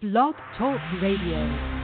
Blog Talk Radio.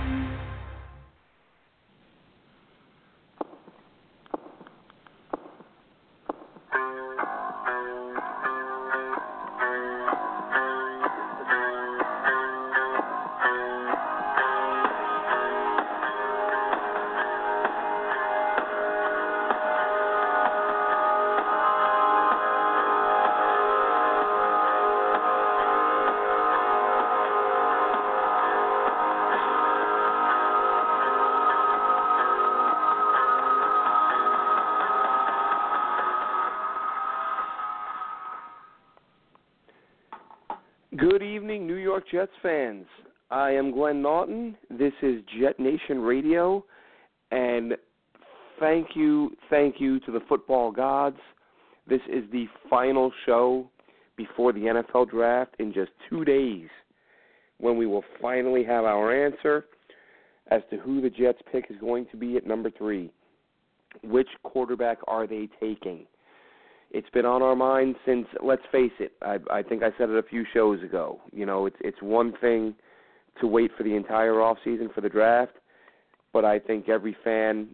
Jets fans. I am Glenn Naughton. This is Jet Nation Radio, and thank you, thank you to the football gods. This is the final show before the NFL draft in just two days, when we will finally have our answer as to who the Jets pick is going to be at number three. Which quarterback are they taking? It's been on our minds since let's face it i i think i said it a few shows ago you know it's it's one thing to wait for the entire off season for the draft but i think every fan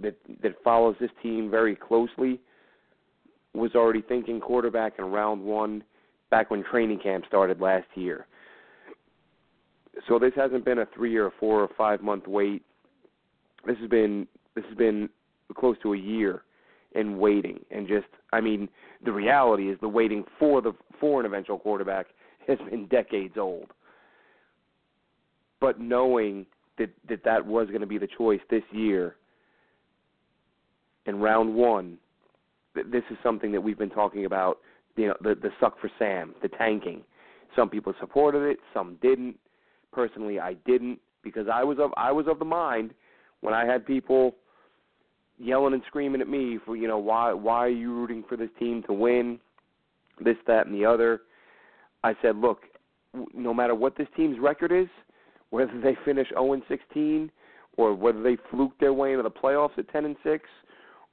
that that follows this team very closely was already thinking quarterback in round 1 back when training camp started last year. So this hasn't been a 3 or 4 or 5 month wait. This has been this has been close to a year and waiting and just I mean the reality is the waiting for the for an eventual quarterback has been decades old. But knowing that that that was going to be the choice this year in round 1 this is something that we've been talking about you know the the suck for Sam, the tanking. Some people supported it, some didn't. Personally, I didn't because I was of I was of the mind when I had people yelling and screaming at me for you know why why are you rooting for this team to win, this that and the other. I said, look, no matter what this team's record is, whether they finish 0 and 16 or whether they fluke their way into the playoffs at 10 and 6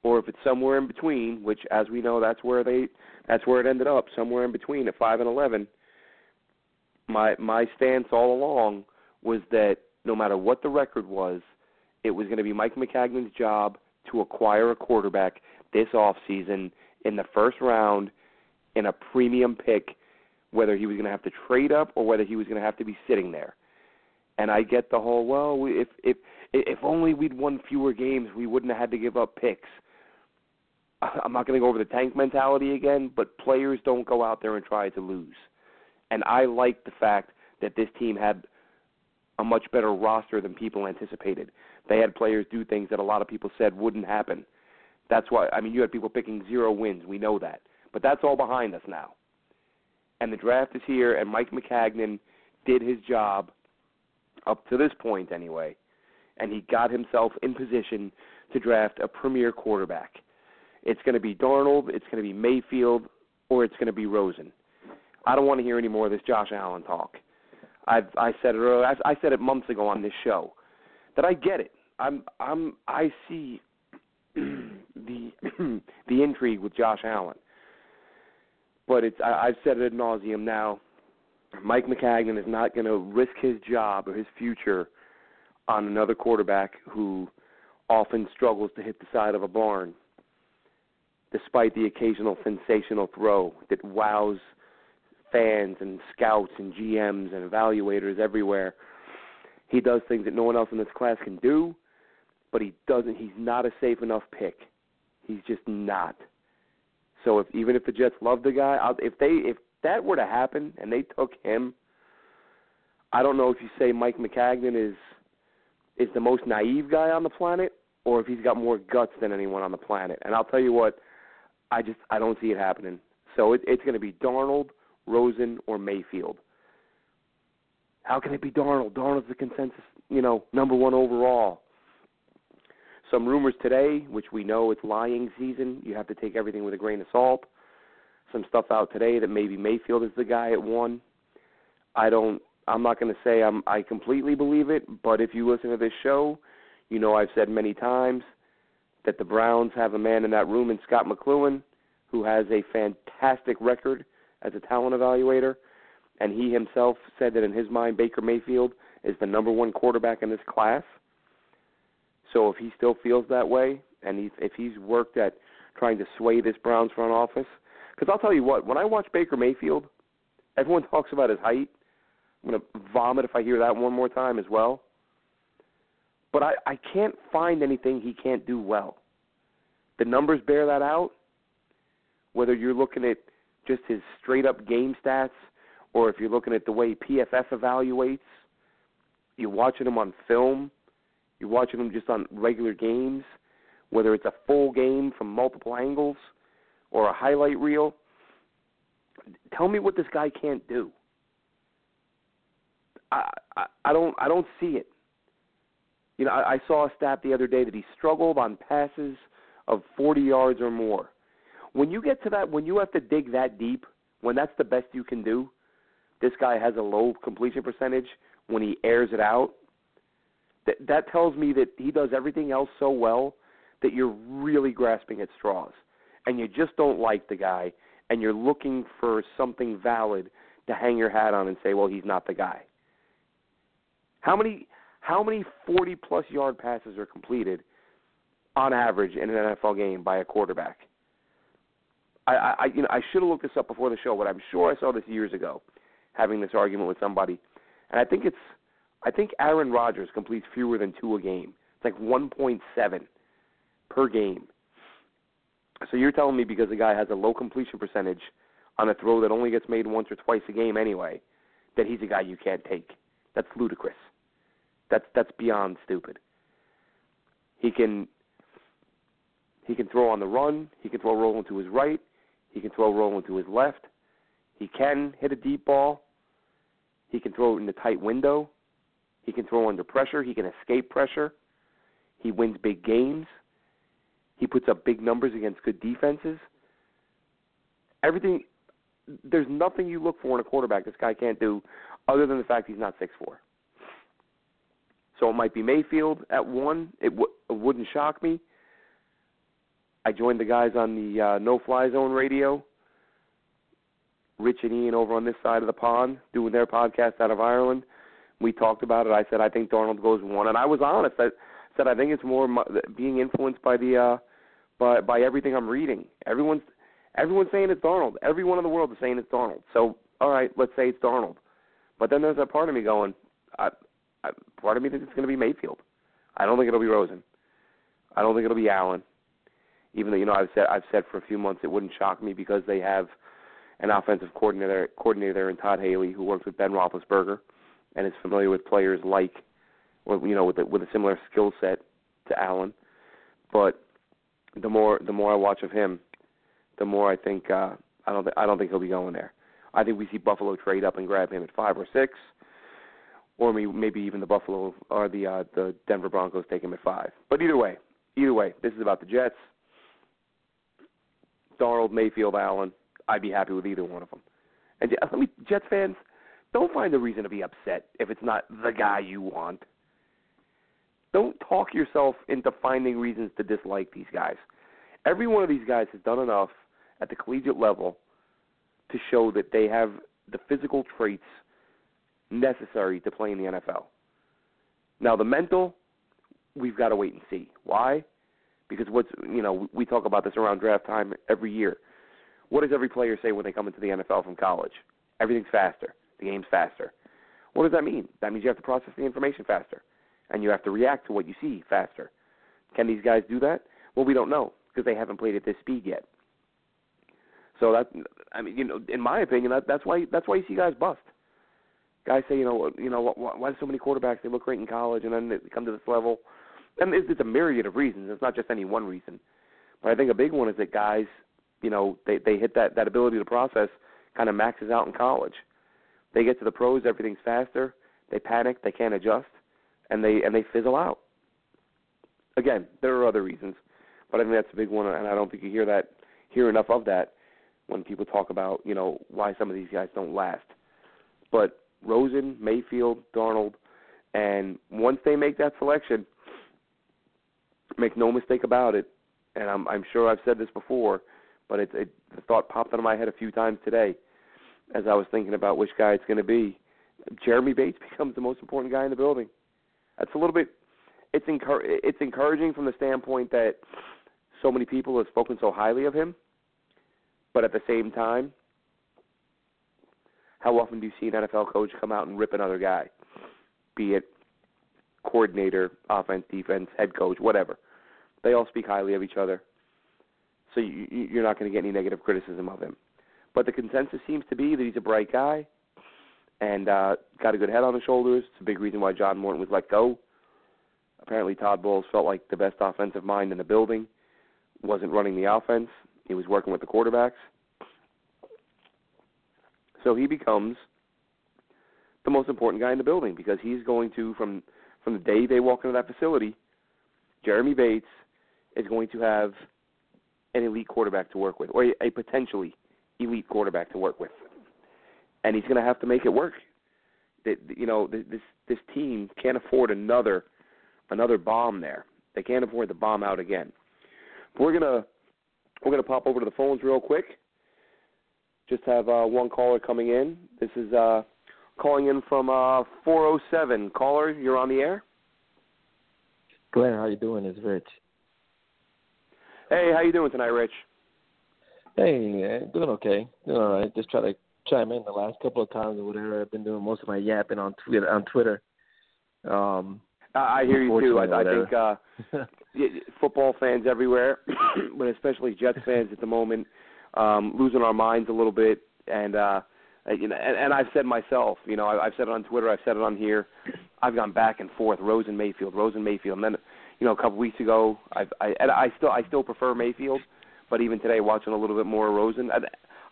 or if it's somewhere in between, which as we know that's where they that's where it ended up, somewhere in between at 5 and 11. My my stance all along was that no matter what the record was, it was going to be Mike Maccagnan's job to acquire a quarterback this offseason in the first round in a premium pick, whether he was going to have to trade up or whether he was going to have to be sitting there. And I get the whole well, if if if only we'd won fewer games, we wouldn't have had to give up picks. I'm not going to go over the tank mentality again, but players don't go out there and try to lose. And I like the fact that this team had a much better roster than people anticipated. They had players do things that a lot of people said wouldn't happen. That's why I mean you had people picking zero wins. We know that, but that's all behind us now. And the draft is here, and Mike Maccagnan did his job up to this point anyway, and he got himself in position to draft a premier quarterback. It's going to be Darnold, it's going to be Mayfield, or it's going to be Rosen. I don't want to hear any more of this Josh Allen talk. I've I said it earlier. I, I said it months ago on this show that I get it. I'm I'm I see the the intrigue with Josh Allen, but it's I, I've said it ad nauseum now. Mike Maccagnan is not going to risk his job or his future on another quarterback who often struggles to hit the side of a barn, despite the occasional sensational throw that wows fans and scouts and GMs and evaluators everywhere. He does things that no one else in this class can do, but he doesn't. He's not a safe enough pick. He's just not. So if even if the Jets love the guy, if they if that were to happen and they took him, I don't know if you say Mike Maccagnan is is the most naive guy on the planet or if he's got more guts than anyone on the planet. And I'll tell you what, I just I don't see it happening. So it, it's going to be Darnold Rosen, or Mayfield. How can it be Darnold? Darnold's the consensus, you know, number one overall. Some rumors today, which we know it's lying season. You have to take everything with a grain of salt. Some stuff out today that maybe Mayfield is the guy at one. I don't. I'm not going to say I'm. I completely believe it, but if you listen to this show, you know I've said many times that the Browns have a man in that room in Scot McCloughan who has a fantastic record as a talent evaluator, and he himself said that in his mind Baker Mayfield is the number one quarterback in this class. So if he still feels that way, and he's if he's worked at trying to sway this Browns front office, because I'll tell you what, when I watch Baker Mayfield, everyone talks about his height. I'm gonna vomit if I hear that one more time as well. But I, I can't find anything he can't do well. The numbers bear that out. Whether you're looking at just his straight up game stats, or if you're looking at the way PFF evaluates, you're watching them on film, you're watching them just on regular games, whether it's a full game from multiple angles or a highlight reel. Tell me what this guy can't do. I, I I don't I don't see it. You know, I, I saw a stat the other day that he struggled on passes of 40 yards or more. When you get to that, when you have to dig that deep, when that's the best you can do, this guy has a low completion percentage when he airs it out. That that tells me that he does everything else so well that you're really grasping at straws, and you just don't like the guy, and you're looking for something valid to hang your hat on and say, well, he's not the guy. How many how many 40 plus yard passes are completed on average in an NFL game by a quarterback? I, I you know I should have looked this up before the show, but I'm sure I saw this years ago, having this argument with somebody, and I think it's I think Aaron Rodgers completes fewer than two a game. It's like 1.7 per game. So you're telling me because the guy has a low completion percentage on a throw that only gets made once or twice a game anyway, that he's a guy you can't take. That's ludicrous. That's that's beyond stupid. He can he can throw on the run. He can throw rolling to his right. He can throw rolling to his left. He can hit a deep ball. He can throw it in the tight window. He can throw under pressure. He can escape pressure. He wins big games. He puts up big numbers against good defenses. Everything there's nothing you look for in a quarterback this guy can't do other than the fact he's not six four. So it might be Mayfield at one. It, w- it wouldn't shock me. I joined the guys on the uh, No Fly Zone radio. Rich and Ian over on this side of the pond doing their podcast out of Ireland. We talked about it. I said I think Darnold goes one, and I was honest. I said I think it's more being influenced by the uh, by by everything I'm reading. Everyone's everyone's saying it's Darnold. Everyone in the world is saying it's Darnold. So all right, let's say it's Darnold. But then there's a part of me going, I, I, part of me thinks it's going to be Mayfield. I don't think it'll be Rosen. I don't think it'll be Allen. Even though you know I've said I've said for a few months it wouldn't shock me because they have an offensive coordinator coordinator there in Todd Haley who works with Ben Roethlisberger and is familiar with players like, or you know, with a, with a similar skill set to Allen. But the more the more I watch of him, the more I think uh, I don't th- I don't think he'll be going there. I think we see Buffalo trade up and grab him at five or six or maybe even the Buffalo or the uh, the Denver Broncos take him at five. But either way, either way, this is about the Jets. Darnold, Mayfield, Allen. I'd be happy with either one of them. And let me, Jets fans, don't find a reason to be upset if it's not the guy you want. Don't talk yourself into finding reasons to dislike these guys. Every one of these guys has done enough at the collegiate level to show that they have the physical traits necessary to play in the NFL. Now the mental, we've got to wait and see. Why? Because what's you know we talk about this around draft time every year. What does every player say when they come into the NFL from college? Everything's faster. The game's faster. What does that mean? That means you have to process the information faster, and you have to react to what you see faster. Can these guys do that? Well, we don't know because they haven't played at this speed yet. So that I mean, you know, in my opinion, that, that's why that's why you see guys bust guys say, you know, you know, why, do so many quarterbacks they look great in college and then they come to this level? And it's, it's a myriad of reasons. It's not just any one reason. But I think a big one is that guys, you know, they they hit that that ability to process kind of maxes out in college. They get to the pros, everything's faster. They panic, they can't adjust, and they and they fizzle out. Again, there are other reasons, but I think that's a big one, and I don't think you hear that hear enough of that when people talk about you know why some of these guys don't last. But Rosen, Mayfield, Darnold, and once they make that selection, make no mistake about it. And I'm, I'm sure I've said this before, but it, it, the thought popped into my head a few times today. as I was thinking about which guy it's going to be, Jeremy Bates becomes the most important guy in the building. That's a little bit. It's encour- It's encouraging from the standpoint that so many people have spoken so highly of him, but at the same time, how often do you see an NFL coach come out and rip another guy, be it coordinator, offense, defense, head coach, whatever? They all speak highly of each other, so you, you're not going to get any negative criticism of him. But the consensus seems to be that he's a bright guy and uh, got a good head on his shoulders. It's a big reason why John Morton was let go. Apparently, Todd Bowles felt like the best offensive mind in the building wasn't running the offense. He was working with the quarterbacks. So he becomes the most important guy in the building because he's going to from from the day they walk into that facility, Jeremy Bates is going to have an elite quarterback to work with, or a, potentially elite quarterback to work with, and he's going to have to make it work. That you know this this team can't afford another another bomb there. They can't afford to bomb out again. We're gonna we're gonna pop over to the phones real quick. Just have uh, one caller coming in. This is uh, calling in from uh, 407. Caller, you're on the air. Glenn, how you doing? It's Rich. Hey, how you doing tonight, Rich? Hey, doing okay. Doing all right. Just try to chime in the last couple of times or whatever. I've been doing most of my yapping on Twitter. On Twitter. Um, I hear you too. I, I think uh, football fans everywhere, but especially Jets fans at the moment, um, losing our minds a little bit. And uh, you know, and, and I've said myself, you know, I, I've said it on Twitter, I've said it on here. I've gone back and forth, Rosen Mayfield, Rosen Mayfield, and then you know, a couple weeks ago, I I I still I still prefer Mayfield, but even today, watching a little bit more Rosen, I,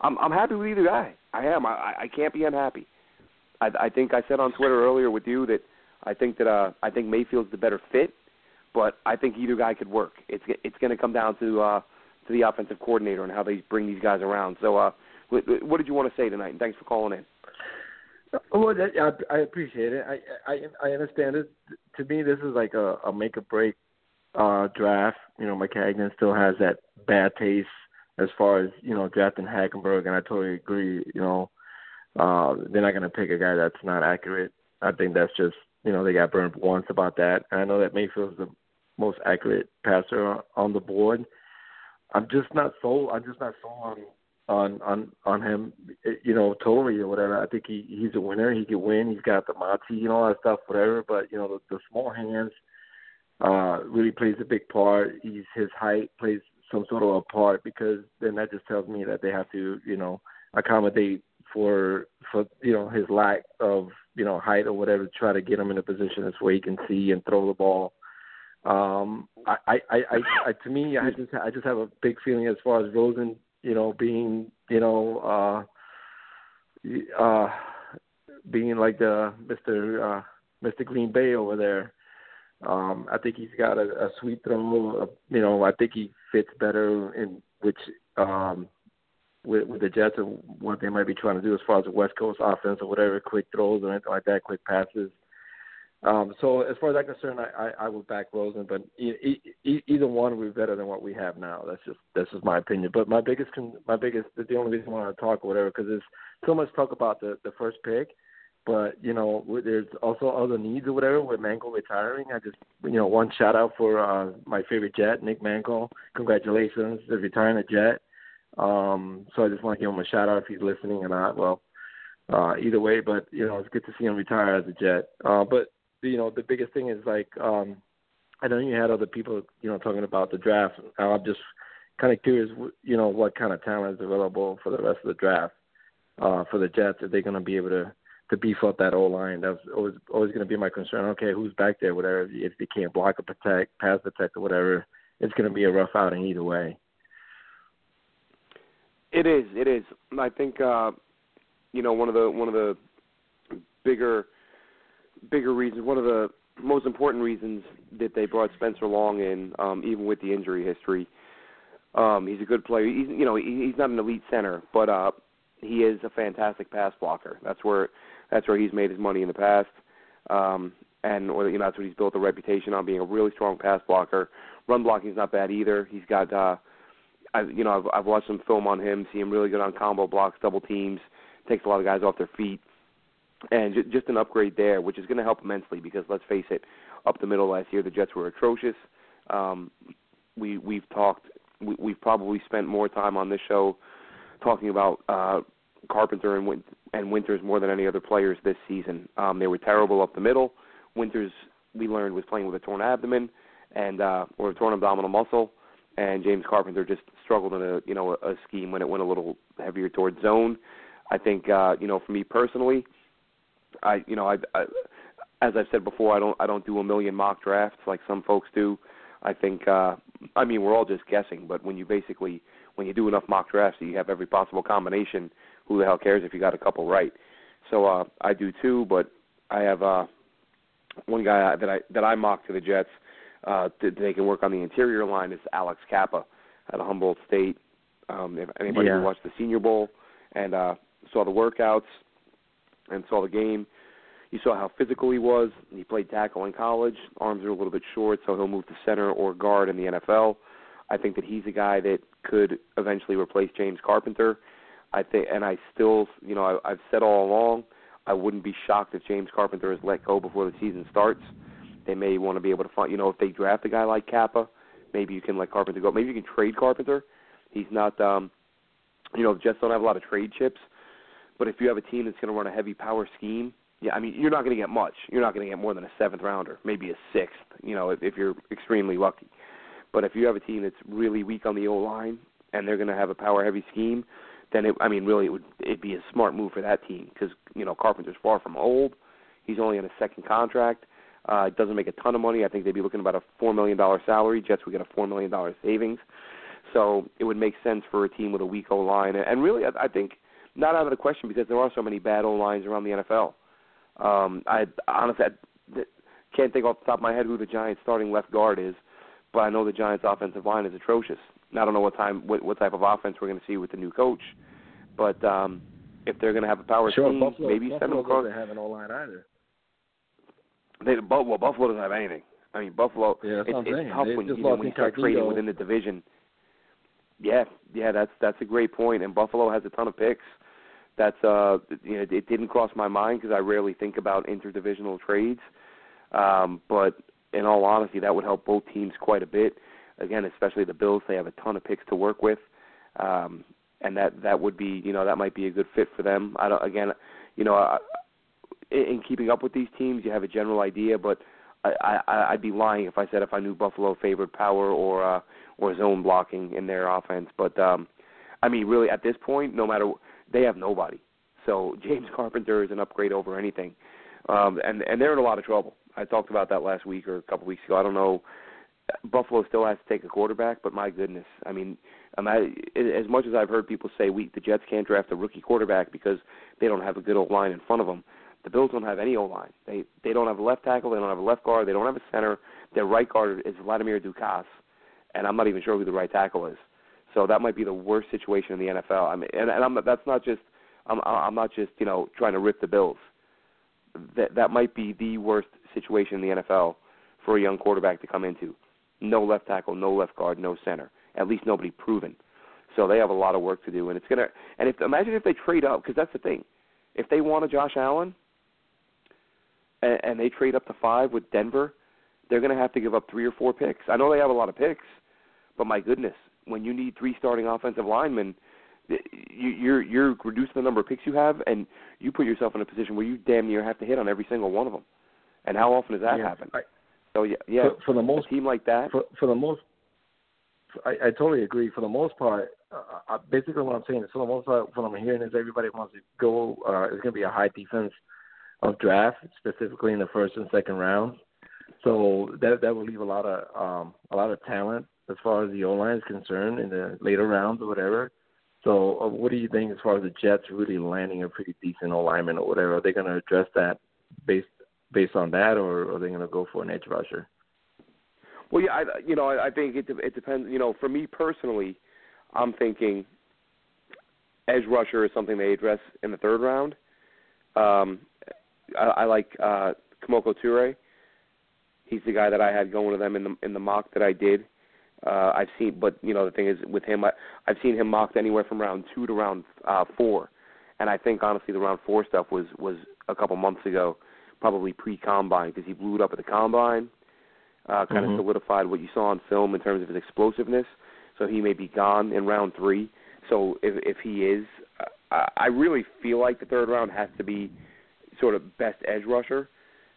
I'm I'm happy with either guy. I am. I I can't be unhappy. I I think I said on Twitter earlier with you that I think that uh I think Mayfield's the better fit, but I think either guy could work. It's it's going to come down to uh to the offensive coordinator and how they bring these guys around. So uh what, what did you want to say tonight? And thanks for calling in. Well, I, I appreciate it. I, I I understand it. To me, this is like a, a make or break uh, draft. You know, Maccagnan still has that bad taste as far as you know drafting Hackenberg, and I totally agree. You know, uh, they're not going to pick a guy that's not accurate. I think that's just you know they got burned once about that. And I know that Mayfield's the most accurate passer on the board. I'm just not sold. I'm just not sold on on on on him, you know, totally or whatever. I think he he's a winner. He can win. He's got the moxie and all that stuff, whatever. But you know, the, the small hands uh really plays a big part. He's his height plays some sort of a part because then that just tells me that they have to, you know, accommodate for for you know his lack of you know height or whatever to try to get him in a position that's where he can see and throw the ball. Um, I, I, I, I, to me, I just I just have a big feeling as far as Rosen, you know, being you know uh, uh, being like the Mister uh, Mister Green Bay over there. Um, I think he's got a, a sweet throw. You know, I think he fits better in which um, with, with the Jets and what they might be trying to do as far as the West Coast offense or whatever, quick throws or anything like that, quick passes. Um, so as far as I'm concerned, I, I, I would back Rosen, but e- e- either one would be better than what we have now. That's just that's just my opinion. But my biggest my biggest the only reason I want to talk or whatever because there's so much talk about the the first pick, but you know there's also other needs or whatever with Mangold retiring. I just you know one shout out for uh, my favorite Jet, Nick Mangold. Congratulations, for retiring a Jet. Um, so I just want to give him a shout out if he's listening or not. Well, uh, either way, but you know, it's good to see him retire as a Jet. Uh, but you know, the biggest thing is like, um, I know you had other people, you know, talking about the draft. I'm just kind of curious, you know, what kind of talent is available for the rest of the draft uh, for the Jets. Are they going to be able to to beef up that O line? That's always always going to be my concern. Okay, who's back there? Whatever. If they can't block or protect, pass protect or whatever, it's going to be a rough outing either way. It is. It is. I think uh, you know one of the one of the bigger bigger reasons, one of the most important reasons that they brought Spencer Long in, um, even with the injury history. Um, he's a good player. He's you know he, he's not an elite center, but uh, he is a fantastic pass blocker. That's where that's where he's made his money in the past. Um, and or, you know that's what he's built a reputation on being a really strong pass blocker. Run blocking is not bad either. He's got uh, I, you know, I've, I've watched some film on him, see him really good on combo blocks, double teams, takes a lot of guys off their feet, and just an upgrade there, which is going to help immensely because let's face it, up the middle last year the Jets were atrocious. Um, we we've talked, we, we've probably spent more time on this show talking about uh, Carpenter and Win- and Winters more than any other players this season. Um, they were terrible up the middle. Winters, we learned, was playing with a torn abdomen and uh, or a torn abdominal muscle, and James Carpenter just struggled in a you know a, a scheme when it went a little heavier towards zone. I think uh, you know for me personally, I you know I, I as I've said before, I don't I don't do a million mock drafts like some folks do. I think uh, I mean we're all just guessing, but when you basically when you do enough mock drafts, you have every possible combination. Who the hell cares if you got a couple right? So uh, I do too, but I have uh, one guy that I that I mock to the Jets uh, that they can work on the interior line is Alex Cappa at Humboldt State. Um, if anybody Yeah. who watched the Senior Bowl and uh, saw the workouts and saw the game, you saw how physical he was. He played tackle in college. Arms are a little bit short, so he'll move to center or guard in the NFL. I think that he's a guy that could eventually replace James Carpenter. I think, and I still, you know, I, I've said all along, I wouldn't be shocked if James Carpenter is let go before the season starts. They may want to be able to find, you know, if they draft a guy like Cappa, maybe you can let Carpenter go. Maybe you can trade Carpenter. He's not, um, you know, the Jets don't have a lot of trade chips. But if you have a team that's going to run a heavy power scheme, yeah, I mean, you're not going to get much. You're not going to get more than a seventh rounder, maybe a sixth, you know, if, if you're extremely lucky. But if you have a team that's really weak on the O line and they're going to have a power heavy scheme, then it, I mean, really, it would it'd be a smart move for that team because you know Carpenter's far from old. He's only on a second contract. Uh, it doesn't make a ton of money. I think they'd be looking about a four million dollar salary. Jets would get a four million dollar savings. So it would make sense for a team with a weak O line, and really, I, I think not out of the question because there are so many bad O lines around the NFL. Um, I honestly I can't think off the top of my head who the Giants' starting left guard is, but I know the Giants' offensive line is atrocious. I don't know what time what, what type of offense we're going to see with the new coach, but um, if they're going to have a power Sure, scheme, Buffalo, maybe send them Buffalo across. doesn't have an O line either. They, well, Buffalo doesn't have anything. I mean, Buffalo. Yeah, that's it's, what I'm it's saying. tough They when you know, when you start trading within the division. Yeah, yeah, that's that's a great point. And Buffalo has a ton of picks. That's uh, you know, it didn't cross my mind because I rarely think about interdivisional trades. Um, but in all honesty, that would help both teams quite a bit. Again, especially the Bills, they have a ton of picks to work with, um, and that that would be you know that might be a good fit for them. I don't again, you know, I, in, in keeping up with these teams, you have a general idea, but I, I I'd be lying if I said if I knew Buffalo favored power or uh, or zone blocking in their offense. But um, I mean, really, at this point, no matter they have nobody. So James Carpenter is an upgrade over anything, um, and and they're in a lot of trouble. I talked about that last week or a couple weeks ago. I don't know. Buffalo still has to take a quarterback, but my goodness, I mean, um, I, as much as I've heard people say we the Jets can't draft a rookie quarterback because they don't have a good old line in front of them. The Bills don't have any O line. They they don't have a left tackle. They don't have a left guard. They don't have a center. Their right guard is Vladimir Ducasse, and I'm not even sure who the right tackle is. So that might be the worst situation in the NFL. I mean, and, and I'm that's not just I'm I'm not just you know trying to rip the Bills. That that might be the worst situation in the NFL for a young quarterback to come into. No left tackle, no left guard, no center. At least nobody proven. So they have a lot of work to do, and it's gonna. And if imagine if they trade up, because that's the thing. If they want a Josh Allen, and, and they trade up to five with Denver, they're gonna have to give up three or four picks. I know they have a lot of picks, but my goodness, when you need three starting offensive linemen, you, you're you're reducing the number of picks you have, and you put yourself in a position where you damn near have to hit on every single one of them. And how often does that Yeah, happen? I, So yeah, yeah, for, for the most team like that. for for the most I, I totally agree. For the most part, uh, uh, basically what I'm saying is, for the most part, what I'm hearing is everybody wants to go. Uh, it's going to be a high defense of draft, specifically in the first and second rounds. So that that will leave a lot of um, a lot of talent as far as the O line is concerned in the later rounds or whatever. So, uh, what do you think as far as the Jets really landing a pretty decent O lineman or whatever? Are they going to address that based based on that, or are they going to go for an edge rusher? Well, yeah, I, you know, I, I think it it depends. You know, for me personally, I'm thinking edge rusher is something they address in the third round. Um, I, I like uh, Kemoko Turay. He's the guy that I had going to them in the in the mock that I did. Uh, I've seen, but you know, the thing is with him, I, I've seen him mocked anywhere from round two to round uh, four, And I think honestly, the round four stuff was was a couple months ago, probably pre combine, because he blew it up at the combine, uh, kind Mhm. of solidified what you saw on film in terms of his explosiveness. So he may be gone in round three. So if if he is, I really feel like the third round has to be sort of best edge rusher.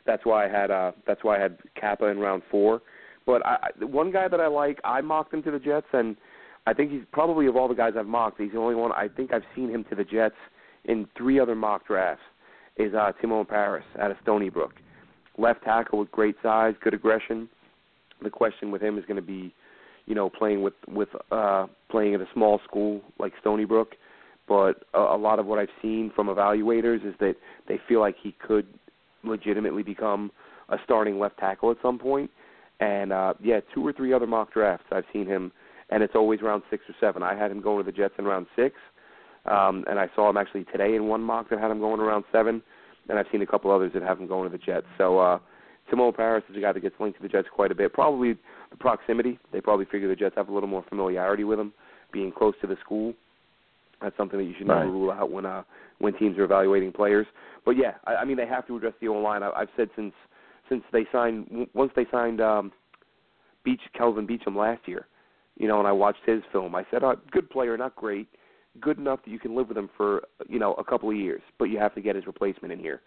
That's why I had uh that's why I had Cappa in round four. But I, one guy that I like, I mocked him to the Jets, and I think he's probably of all the guys I've mocked, he's the only one I think I've seen him to the Jets in three other mock drafts. Is uh, Timon Parris out of Stony Brook, left tackle with great size, good aggression. The question with him is going to be, you know, playing with with uh, playing at a small school like Stony Brook. But a, a lot of what I've seen from evaluators is that they feel like he could legitimately become a starting left tackle at some point. And uh yeah, two or three other mock drafts I've seen him and it's always round six or seven. I had him going to the Jets in round six. Um and I saw him actually today in one mock that had him going around seven and I've seen a couple others that have him going to the Jets. So uh Timon Parris is a guy that gets linked to the Jets quite a bit. Probably the proximity. They probably figure the Jets have a little more familiarity with him, being close to the school. That's something that you should never Right. rule out when uh when teams are evaluating players. But yeah, I, I mean they have to address the O line. I've said since since they signed once they signed um Beach Kelvin Beachum last year, you know, and I watched his film. I said, uh, good player, not great, good enough that you can live with him for you know a couple of years, but you have to get his replacement in here.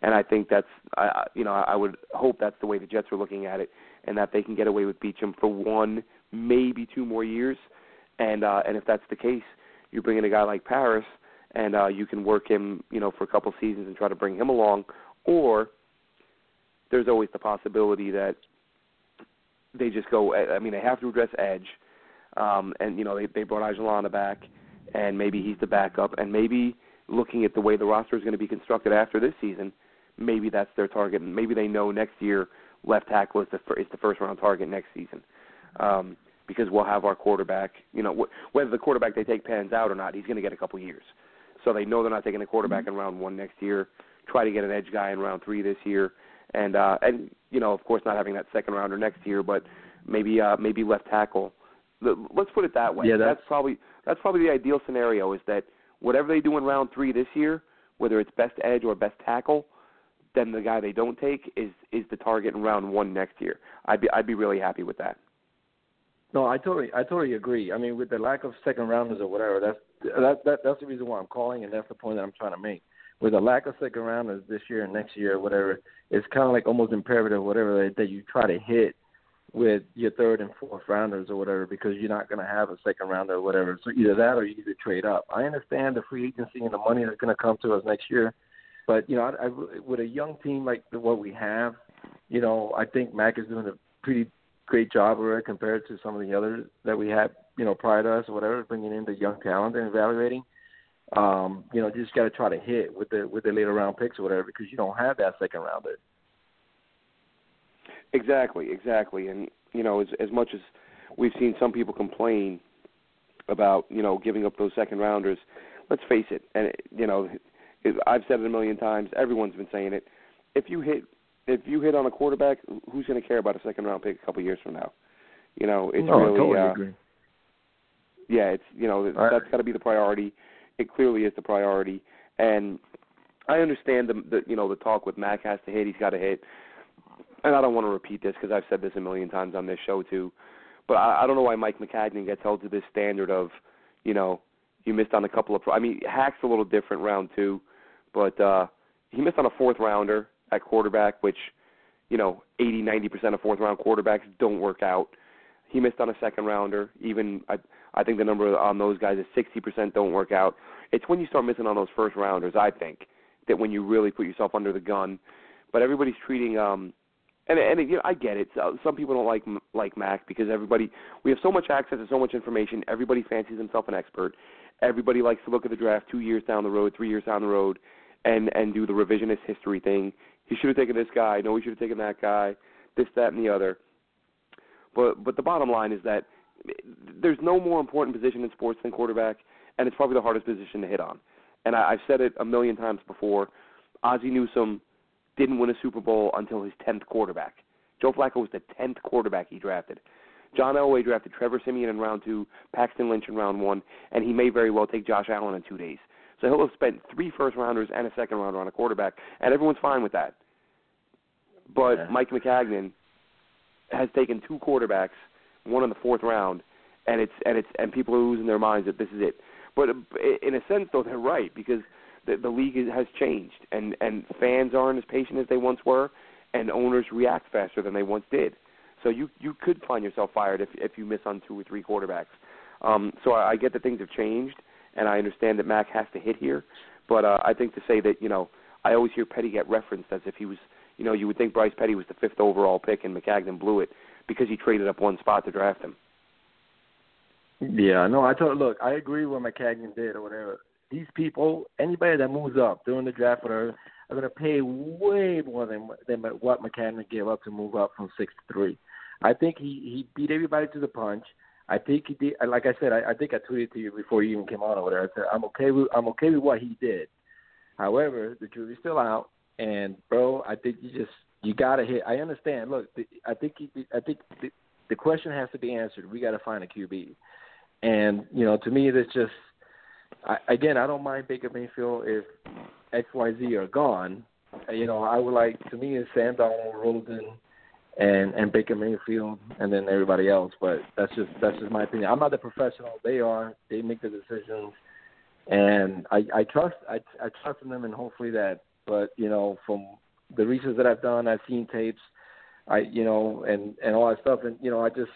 And I think that's, I, you know, I would hope that's the way the Jets are looking at it, and that they can get away with Beachum for one, maybe two more years. And uh, and if that's the case, you bring in a guy like Parris, and uh, you can work him, you know, for a couple seasons and try to bring him along, or there's always the possibility that they just go. I mean, they have to address edge, um, and you know they they brought Ijalana back, and maybe he's the backup, and maybe looking at the way the roster is going to be constructed after this season, maybe that's their target, and maybe they know next year left tackle is the is the first round target next season, um, because we'll have our quarterback. You know, wh- whether the quarterback they take pans out or not, he's going to get a couple years. So they know they're not taking a quarterback in round one next year. Try to get an edge guy in round three this year, and uh, and you know, of course, not having that second rounder next year, but maybe uh, maybe left tackle. Let's put it that way. Yeah, that's- probably that's probably the ideal scenario. Is that whatever they do in round three this year, whether it's best edge or best tackle, then the guy they don't take is is the target in round one next year. I'd be I'd be really happy with that. No, I totally, I totally agree. I mean, with the lack of second rounders or whatever, that's that, that that's the reason why I'm calling, and that's the point that I'm trying to make. With the lack of second rounders this year and next year, or whatever, it's kind of like almost imperative, whatever that, that you try to hit with your third and fourth rounders or whatever, because you're not going to have a second rounder or whatever. So either that or you either trade up. I understand the free agency and the money that's going to come to us next year, but you know, I, I, with a young team like what we have, you know, I think Mac is doing a pretty great job it compared to some of the others that we had, you know, prior to us or whatever, bringing in the young talent and evaluating. Um, you know, you just got to try to hit with the with the later round picks or whatever because you don't have that second rounder. Exactly, exactly. And you know, as as much as we've seen some people complain about you know giving up those second rounders, let's face it. And you know, it, I've said it a million times. Everyone's been saying it. If you hit if you hit on a quarterback, who's going to care about a second round pick a couple years from now? You know, it's no, really I totally uh, agree. yeah, it's you know I- that's got to be the priority. It clearly is the priority, and I understand the, the you know the talk with Mac has to hit, he's got to hit, and I don't want to repeat this because I've said this a million times on this show too, but I, I don't know why Mike Maccagnan gets held to this standard of, you know, you missed on a couple of. Pro- I mean, Hack's a little different round two, but uh he missed on a fourth rounder at quarterback, which, you know, eighty ninety percent of fourth round quarterbacks don't work out. He missed on a second rounder. Even I, I think the number on those guys is sixty percent don't work out. It's when you start missing on those first rounders, I think, that when you really put yourself under the gun. But everybody's treating um, and and you know, I get it. So, some people don't like like Mac because everybody we have so much access to so much information. Everybody fancies himself an expert. Everybody likes to look at the draft two years down the road, three years down the road, and and do the revisionist history thing. He should have taken this guy. No, he should have taken that guy. This, that, and the other. But but the bottom line is that there's no more important position in sports than quarterback, and it's probably the hardest position to hit on. And I, I've said it a million times before. Ozzie Newsome didn't win a Super Bowl until his tenth quarterback. Joe Flacco was the tenth quarterback he drafted. John Elway drafted Trevor Siemian in round two, Paxton Lynch in round one, and he may very well take Josh Allen in two days. So he'll have spent three first rounders and a second rounder on a quarterback, and everyone's fine with that. But Yeah. Mike Maccagnan has taken two quarterbacks, one in the fourth round, and it's and it's and people are losing their minds that this is it. But uh, in a sense, though, they're right because the the league is- has changed, and and fans aren't as patient as they once were, and owners react faster than they once did. So you you could find yourself fired if if you miss on two or three quarterbacks. Um, so I, I get that things have changed, and I understand that Mac has to hit here, but uh, I think to say that you know I always hear Petty get referenced as if he was you know you would think Bryce Petty was the fifth overall pick and Maccagnan blew it because he traded up one spot to draft him. Yeah, no, I told look, I agree with what Maccagnan did or whatever. These people, anybody that moves up during the draft or whatever, are going to pay way more than than what Maccagnan gave up to move up from six to three. I think he he beat everybody to the punch. I think he did. Like I said, I, I think I tweeted to you before you even came on over there. I said I'm okay with I'm okay with what he did. However, the jury's still out, and bro, I think you just you gotta hit. I understand. Look, the, I think he, I think the, the question has to be answered. We got to find a QB, and you know, to me, it's just I, again, I don't mind Baker Mayfield if X, Y, Z are gone. You know, I would like to me it's Sam Darnold, Rosen, and and Baker Mayfield, and then everybody else. But that's just that's just my opinion. I'm not the professional. They are. They make the decisions, and I I trust I I trust in them, and hopefully that. But you know, from the research that I've done, I've seen tapes, I you know, and and all that stuff, and you know, I just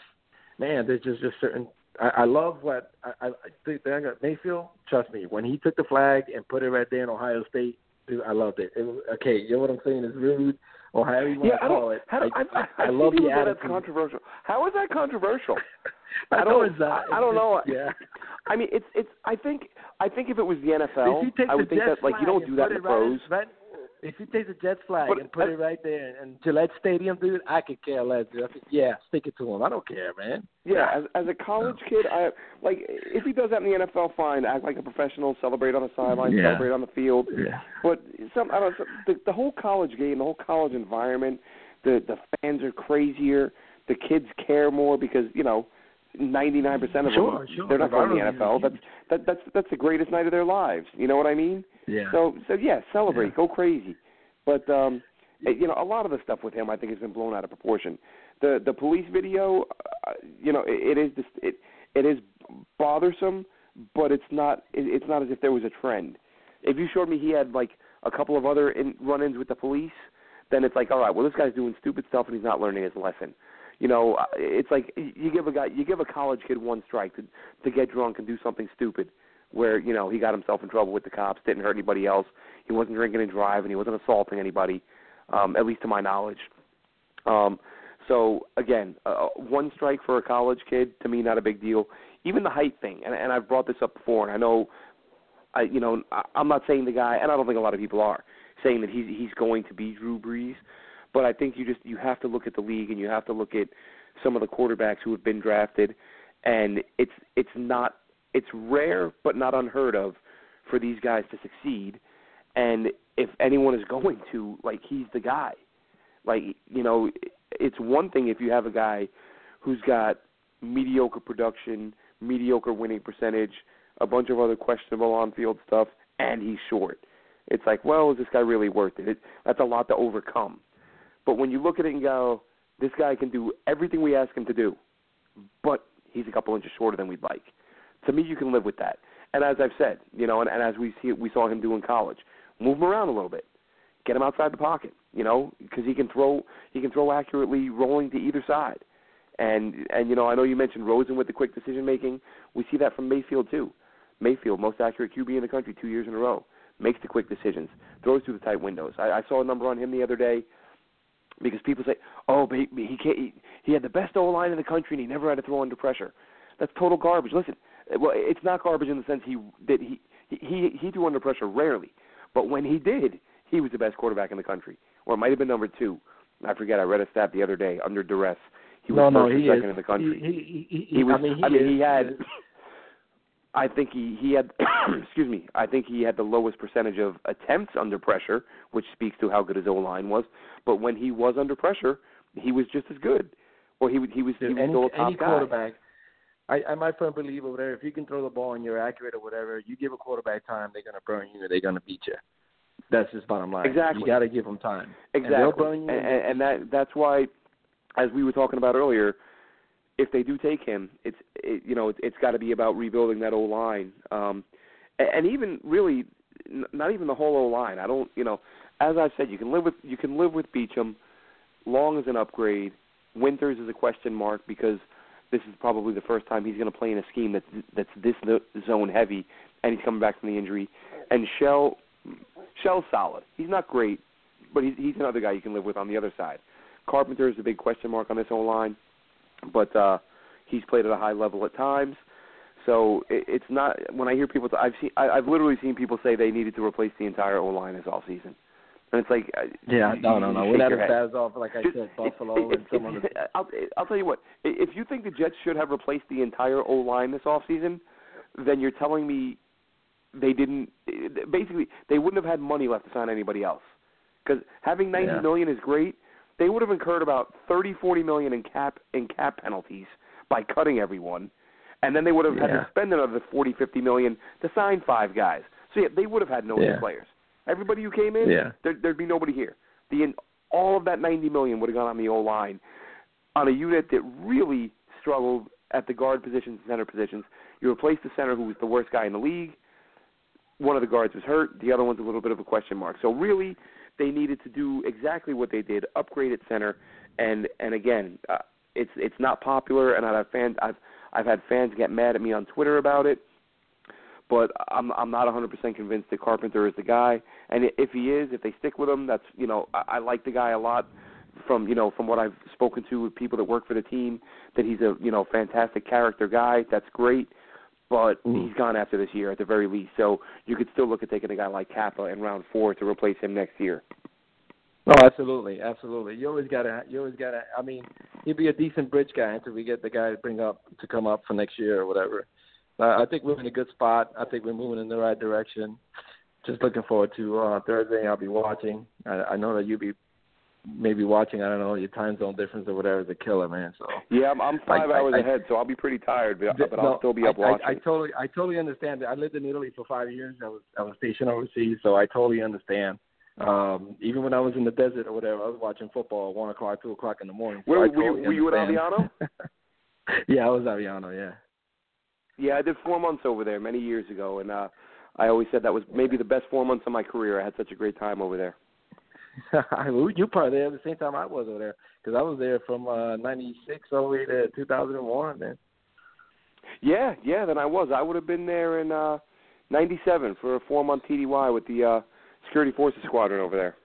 man, there's just just certain. I, I love what I, I think Mayfield. Trust me, when he took the flag and put it right there in Ohio State, dude, I loved it. it was, okay, you know what I'm saying? It's rude or however you want Yeah, to I call don't. it. How do, I, I, I, I love people the attitude. that's controversial. How is that controversial? I, I don't- it's. I don't know. Yeah. I mean, it's it's. I think I think if it was the NFL, I would think that like you don't do that in the pros. Right, if you take the Jets flag But, and put it right there in Gillette Stadium, dude, I could care less. Dude. I think, yeah, stick it to him. I don't care, man. Yeah, as as a college kid, I like if he does that in the NFL, fine. Act like a professional, celebrate on the sideline, Yeah. celebrate on the field. Yeah. But some I don't know, the the whole college game, the whole college environment, the the fans are crazier. The kids care more because you know, ninety nine percent of Sure, them sure. they're not going to the NFL. That's that that's that's the greatest night of their lives. You know what I mean? Yeah. So so yeah, celebrate, Yeah. go crazy. But um eh, you know, a lot of the stuff with him I think has been blown out of proportion. The the police video, uh, you know, it, it is this, it it is bothersome, but it's not it, it's not as if there was a trend. If you showed me he had like a couple of other in, run-ins with the police, then it's like, all right, well this guy's doing stupid stuff and he's not learning his lesson. You know, uh, it's like you give a guy you give a college kid one strike to to get drunk and do something stupid where you know he got himself in trouble with the cops, didn't hurt anybody else. He wasn't drinking and driving. He wasn't assaulting anybody, um, at least to my knowledge. Um, so again, uh, one strike for a college kid to me not a big deal. Even the height thing, and, and I've brought this up before, and I know, I you know I, I'm not saying the guy, and I don't think a lot of people are saying that he's he's going to be Drew Brees, but I think you just you have to look at the league and you have to look at some of the quarterbacks who have been drafted, and it's it's not it's rare but not unheard of for these guys to succeed, and if anyone is going to, like he's the guy. Like you know, it's one thing if you have a guy who's got mediocre production, mediocre winning percentage, a bunch of other questionable on-field stuff, and he's short. It's like, well, is this guy really worth it? it? That's a lot to overcome. But when you look at it and go, this guy can do everything we ask him to do, but he's a couple inches shorter than we'd like. To me, you can live with that. And as I've said, you know, and, and as we see, we saw him do in college, move him around a little bit, get him outside the pocket, you know, because he can throw he can throw accurately, rolling to either side. And and you know, I know you mentioned Rosen with the quick decision making. We see that from Mayfield too. Mayfield, most accurate QB in the country, two years in a row, makes the quick decisions, throws through the tight windows. I, I saw a number on him the other day because people say, "Oh, but he he, can't, he he had the best O line in the country and he never had to throw under pressure." That's total garbage. Listen, well, it's not garbage in the sense he that he he he he threw under pressure rarely, but when he did, he was the best quarterback in the country, or it might have been number two. I forget. I read a stat the other day under duress. He was no, first no, or he second is. in the country. He, he, he, he, He was. I mean, he, I mean, is. he had. is. I think he he had. excuse me. I think he had the lowest percentage of attempts under pressure, which speaks to how good his O line was. But when he was under pressure, he was just as good. Or he was he was he was any, still a top any guy. I, I'm my firm believer whatever. If you can throw the ball and you're accurate or whatever, you give a quarterback time, they're gonna burn you or they're gonna beat you. That's just bottom line. Exactly. You got to give them time. Exactly. And they'll burn you. And, and, and that that's why, as we were talking about earlier, if they do take him, it's it, you know it's, it's got to be about rebuilding that O line, um, and, and even really n- not even the whole O line. I don't you know, as I said, you can live with you can live with Beachum, Long as an upgrade. Winters is a question mark because this is probably the first time he's going to play in a scheme that's that's this zone heavy, and he's coming back from the injury. And Shell, Shell's solid. He's not great, but he's he's another guy you can live with on the other side. Carpenter is a big question mark on this O line, but uh, he's played at a high level at times. So it, it's not when I hear people. I've seen I, I've literally seen people say they needed to replace the entire O line this all season. And it's like, uh, yeah, no, no, no. We're not as off, like I said, Buffalo and some other. I'll, I'll tell you what. If you think the Jets should have replaced the entire O line this offseason, then you're telling me they didn't. Basically, they wouldn't have had money left to sign anybody else. Because having ninety Yeah. million is great. They would have incurred about thirty, forty million in cap in cap penalties by cutting everyone, and then they would have had to spend another forty, fifty million to sign five guys. So yeah, they would have had no new Yeah. players. Everybody who came in, Yeah. there, there'd be nobody here. The all of that ninety million would have gone on the O line, on a unit that really struggled at the guard positions, and center positions. You replaced the center, who was the worst guy in the league. One of the guards was hurt. The other one's a little bit of a question mark. So really, they needed to do exactly what they did: upgrade at center. And and again, uh, it's it's not popular, and I've had fans. I've I've had fans get mad at me on Twitter about it but I'm I'm not 100% convinced that Carpenter is the guy. And if he is, if they stick with him, that's you know I, I like the guy a lot from you know from what I've spoken to with people that work for the team that he's a you know fantastic character guy. That's great. But Mm. he's gone after this year at the very least. So you could still look at taking a guy like Cappa in round four to replace him next year. No, absolutely, absolutely. You always gotta, you always gotta. I mean, he'd be a decent bridge guy until we get the guy to bring up to come up for next year or whatever. I think we're in a good spot. I think we're moving in the right direction. Just looking forward to uh, Thursday. I'll be watching. I, I know that you'll be maybe watching. I don't know your time zone difference or whatever is a killer, man. So Yeah, I'm, I'm five I- hours I- ahead, so I'll be pretty tired, but, but I'll still be up watching. I, totally, I totally understand. I lived in Italy for five years. I was, I was stationed overseas, so I totally understand. Um, even when I was in the desert or whatever, I was watching football at one o'clock, two o'clock in the morning. So Where- were you- totally were you at understand. yeah, I was Aviano. Yeah. Yeah, I did four months over there many years ago, and uh I always said that was maybe the best four months of my career. I had such a great time over there. you probably there at the same time I was over there because I was there from uh '96 all the way to 2001, man. Yeah, yeah, then I was. I would have been there in uh '97 for a four month TDY with the uh Security Forces Squadron over there.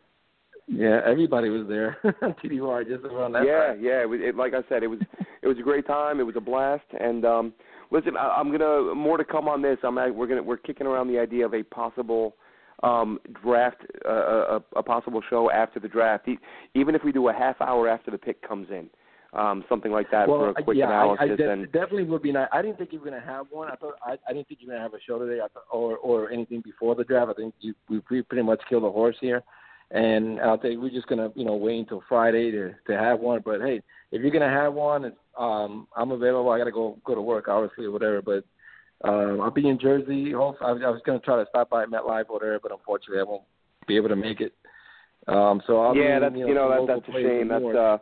Yeah, everybody was there. TDY just around that yeah, time. yeah. It, was, it, like I said, it was it was a great time. It was a blast. And um listen, I, I'm gonna more to come on this. I'm we're gonna we're kicking around the idea of a possible um draft, uh, a, a possible show after the draft. Even if we do a half hour after the pick comes in, um something like that well, for a quick yeah, analysis. I, I and definitely would be nice. I didn't think you were gonna have one. I thought I, I didn't think you were gonna have a show today, I thought, or or anything before the draft. I think you we pretty much killed a horse here, and I'll tell you, we're just gonna you know wait until Friday to to have one. But hey, if you're gonna have one, it's, um, I'm available. I gotta go go to work, obviously, or whatever. But um, I'll be in Jersey. Hope- I, was- I was gonna try to stop by MetLife or whatever, but unfortunately, I won't be able to make it. Um, so I'll yeah, be, that's you you know, know that, that's a shame. That's uh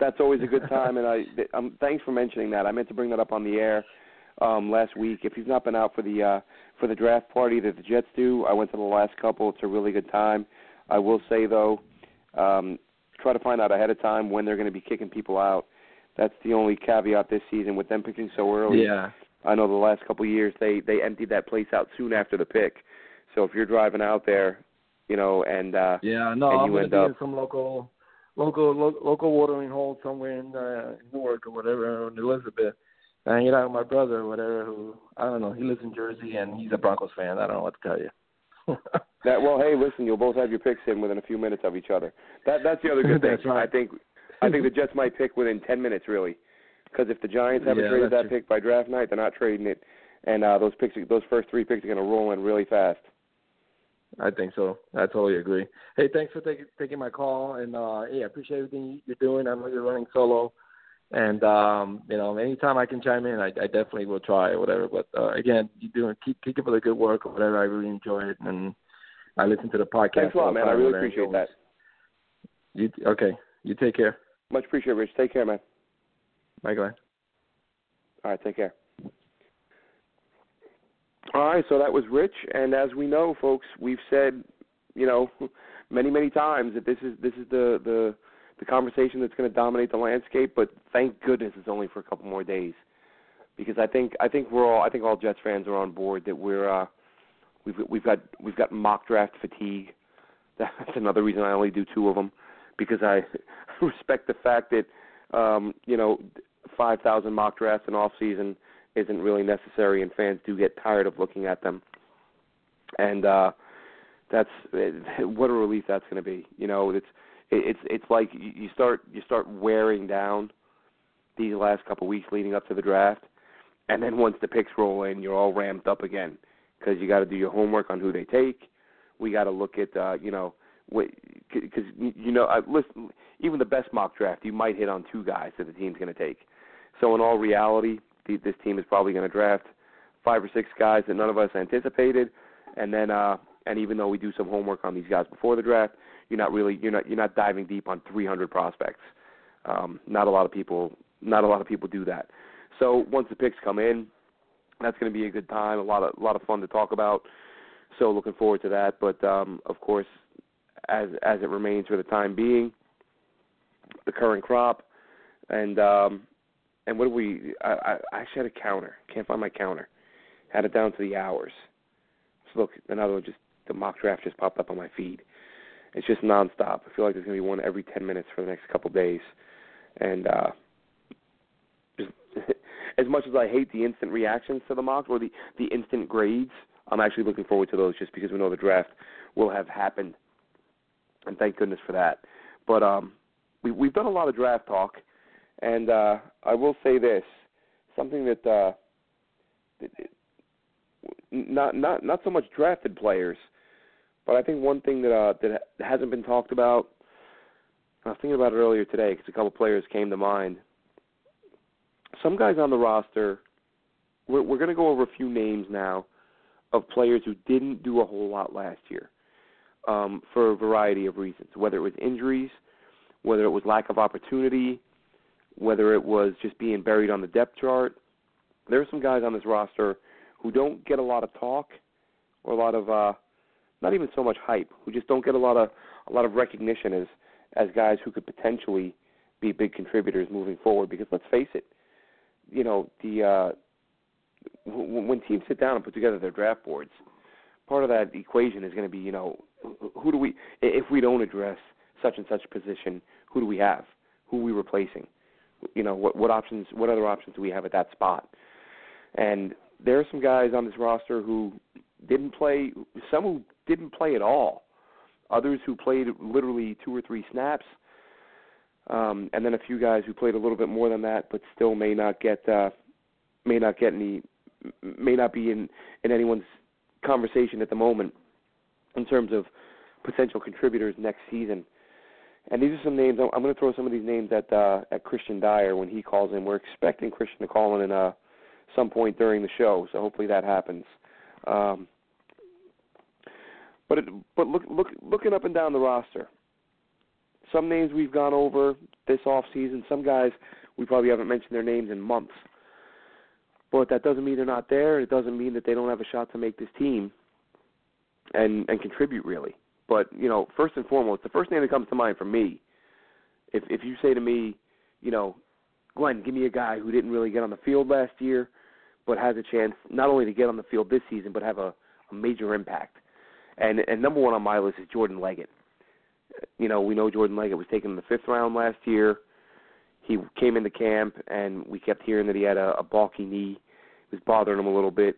that's always a good time. and I um thanks for mentioning that. I meant to bring that up on the air um last week. If you've not been out for the uh for the draft party that the Jets do, I went to the last couple. It's a really good time. I will say though, um try to find out ahead of time when they're going to be kicking people out. That's the only caveat this season with them picking so early. yeah. I know the last couple of years they they emptied that place out soon after the pick. So if you're driving out there, you know, and uh Yeah, no, and I'm you end be up- in some local, local, lo- local watering hole somewhere in uh, Newark or whatever, or in Elizabeth, hanging out with my brother or whatever. Who I don't know. He lives in Jersey and he's a Broncos fan. I don't know what to tell you. That well, hey, listen, you'll both have your picks in within a few minutes of each other. That that's the other good thing. Right. I think I think the Jets might pick within ten minutes, really, because if the Giants haven't Yeah, traded that true. pick by draft night, they're not trading it, and uh, those picks, those first three picks are going to roll in really fast. I think so. I totally agree. Hey, thanks for taking taking my call, and uh, yeah, I appreciate everything you're doing. I know you're running solo, And um, you know, anytime I can chime in, I, I definitely will try or whatever. But uh, again, you doing keep keep up the good work or whatever. I really enjoy it, and I listen to the podcast. Thanks a lot, man. I really appreciate that. You okay? You take care. Much appreciated, Rich. Take care, man. Bye, Glenn. All right, take care. All right, so that was Rich, and as we know, folks, we've said, you know, many many times that this is this is the the the conversation that's going to dominate the landscape. But thank goodness it's only for a couple more days, because I think I think we're all I think all Jets fans are on board that we're uh, we've we've got we've got mock draft fatigue. That's another reason I only do two of them, because I respect the fact that um, you know five thousand mock drafts in off season isn't really necessary, and fans do get tired of looking at them. And uh, that's what a relief that's going to be. You know, it's it's it's like you start you start wearing down these last couple of weeks leading up to the draft, and then once the picks roll in, you're all ramped up again because you got to do your homework on who they take. We got to look at uh, you know because you know I, listen, even the best mock draft you might hit on two guys that the team's going to take. So in all reality, the, this team is probably going to draft five or six guys that none of us anticipated, and then uh, and even though we do some homework on these guys before the draft, you're not really you're not you're not diving deep on 300 prospects. Um, not a lot of people not a lot of people do that. So once the picks come in, that's going to be a good time, a lot of a lot of fun to talk about. So looking forward to that. But um, of course, as as it remains for the time being, the current crop, and um, and what do we? I, I, actually had a counter. Can't find my counter. Had it down to the hours. So look, another one just the mock draft just popped up on my feed. It's just nonstop. I feel like there's gonna be one every ten minutes for the next couple of days, and uh, just as much as I hate the instant reactions to the mock or the the instant grades, I'm actually looking forward to those just because we know the draft will have happened, and thank goodness for that. But um, we we've done a lot of draft talk, and uh, I will say this: something that uh, not not not so much drafted players, but I think one thing that uh, that hasn't been talked about. I was thinking about it earlier today because a couple players came to mind. Some guys on the roster. We're, we're going to go over a few names now of players who didn't do a whole lot last year um, for a variety of reasons, whether it was injuries, whether it was lack of opportunity, whether it was just being buried on the depth chart. There are some guys on this roster who don't get a lot of talk or a lot of uh not even so much hype, who just don't get a lot of a lot of recognition as as guys who could potentially be big contributors moving forward because let's face it, you know, the uh w- when teams sit down and put together their draft boards, part of that equation is going to be, you know, who do we if we don't address such and such position, who do we have? Who are we replacing? You know, what what options what other options do we have at that spot? And there are some guys on this roster who didn't play, some who didn't play at all, others who played literally two or three snaps, um, and then a few guys who played a little bit more than that, but still may not get uh, may not get any may not be in in anyone's conversation at the moment in terms of potential contributors next season. And these are some names. I'm going to throw some of these names at uh, at Kristian Dyer when he calls in. We're expecting Kristian to call in at uh, some point during the show. So hopefully that happens. Um, but it, but look look looking up and down the roster, some names we've gone over this off season. Some guys we probably haven't mentioned their names in months. But that doesn't mean they're not there. It doesn't mean that they don't have a shot to make this team and and contribute really. But you know, first and foremost, the first name that comes to mind for me, if if you say to me, you know, Glenn, give me a guy who didn't really get on the field last year, but has a chance not only to get on the field this season, but have a, a major impact. And and number one on my list is Jordan Leggett. You know, we know Jordan Leggett was taken in the fifth round last year. He came into camp, and we kept hearing that he had a, a bulky knee. It was bothering him a little bit,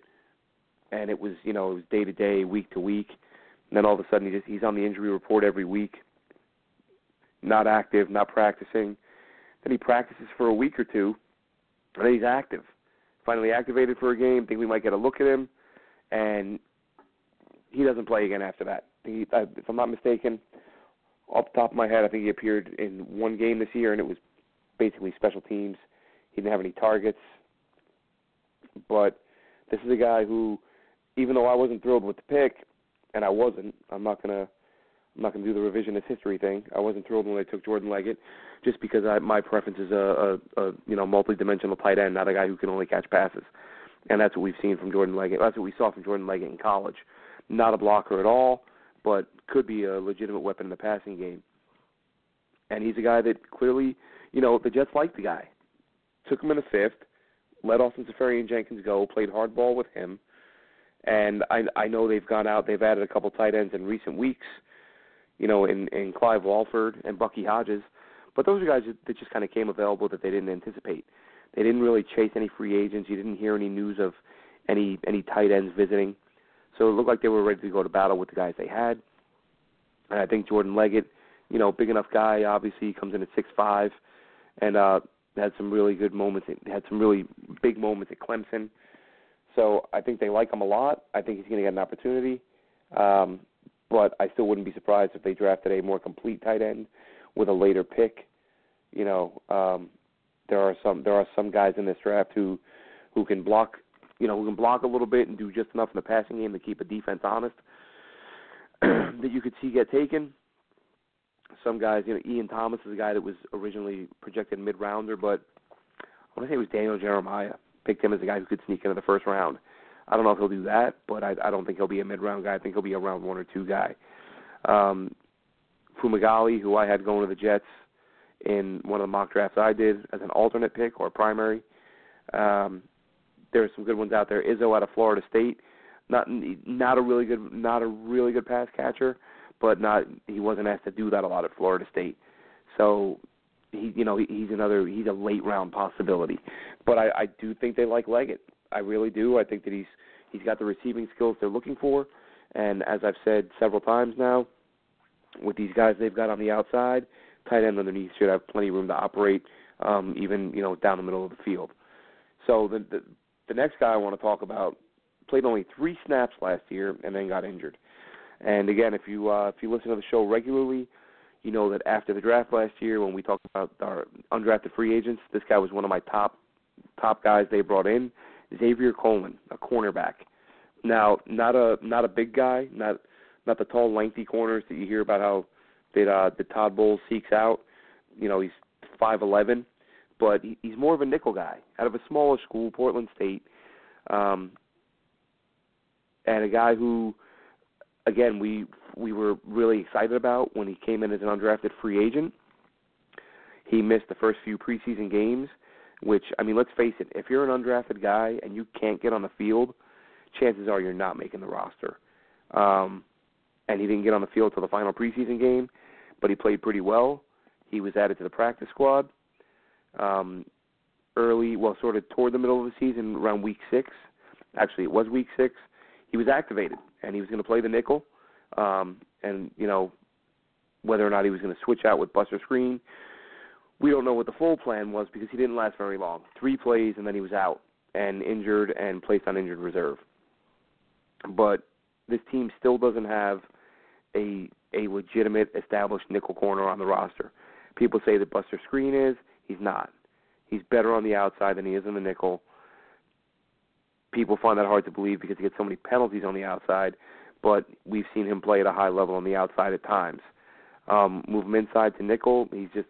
and it was you know it was day to day, week to week. And then all of a sudden, he just he's on the injury report every week, not active, not practicing. Then he practices for a week or two, and then he's active finally activated for a game. Think we might get a look at him, and he doesn't play again after that. He, if I'm not mistaken, off the top of my head, I think he appeared in one game this year, and it was basically special teams. He didn't have any targets, but this is a guy who, even though I wasn't thrilled with the pick, and I wasn't, I'm not gonna, I'm not gonna do the revisionist history thing. I wasn't thrilled when they took Jordan Leggett, just because I, my preference is a, a, a you know multi-dimensional tight end, not a guy who can only catch passes, and that's what we've seen from Jordan Leggett. That's what we saw from Jordan Leggett in college. Not a blocker at all, but could be a legitimate weapon in the passing game. And he's a guy that clearly, you know, the Jets liked the guy. Took him in the fifth, let Austin Seferian-Jenkins go, played hardball with him. And I I know they've gone out, they've added a couple tight ends in recent weeks, you know, in in Clive Walford and Bucky Hodges. But those are guys that just kind of came available that they didn't anticipate. They didn't really chase any free agents. You didn't hear any news of any any tight ends visiting. So it looked like they were ready to go to battle with the guys they had. And I think Jordan Leggett, you know, big enough guy, obviously he comes in at six five and uh had some really good moments had some really big moments at Clemson. So I think they like him a lot. I think he's gonna get an opportunity. Um but I still wouldn't be surprised if they drafted a more complete tight end with a later pick. You know, um there are some there are some guys in this draft who who can block you know, who can block a little bit and do just enough in the passing game to keep a defense honest that you could see get taken. Some guys, you know, Ian Thomas is a guy that was originally projected mid rounder, but I want to say it was Daniel Jeremiah picked him as a guy who could sneak into the first round. I don't know if he'll do that, but I, I don't think he'll be a mid round guy. I think he'll be a round one or two guy. Um, Fumagalli, who I had going to the Jets in one of the mock drafts I did as an alternate pick or primary. Um, there's some good ones out there. Izzo out of Florida State, not not a really good not a really good pass catcher, but not he wasn't asked to do that a lot at Florida State. So he you know he, he's another he's a late round possibility. But I, I do think they like Leggett. I really do. I think that he's he's got the receiving skills they're looking for, and as I've said several times now, with these guys they've got on the outside, tight end underneath should have plenty of room to operate, um, even you know down the middle of the field. So the, the the next guy I want to talk about played only three snaps last year and then got injured. And again, if you uh, if you listen to the show regularly, you know that after the draft last year, when we talked about our undrafted free agents, this guy was one of my top top guys they brought in, Xavier Coleman, a cornerback. Now, not a not a big guy, not not the tall, lengthy corners that you hear about how that uh, that Todd Bowles seeks out. You know, he's five eleven, but he, he's more of a nickel guy out of a smaller school, Portland State, um, and a guy who, again, we we were really excited about when he came in as an undrafted free agent. He missed the first few preseason games, which I mean, let's face it, if you're an undrafted guy and you can't get on the field, chances are you're not making the roster. Um, and he didn't get on the field till the final preseason game, but he played pretty well. He was added to the practice squad um, early, well, sort of toward the middle of the season, around week six. Actually, it was week six. He was activated, and he was going to play the nickel. Um, and you know, whether or not he was going to switch out with Buster Skrine, we don't know what the full plan was because he didn't last very long. Three plays, and then he was out and injured and placed on injured reserve. But this team still doesn't have a a legitimate established nickel corner on the roster. People say that Buster Skrine is. He's not. He's better on the outside than he is in the nickel. People find that hard to believe because he gets so many penalties on the outside, but we've seen him play at a high level on the outside at times. Um, move him inside to nickel. He's just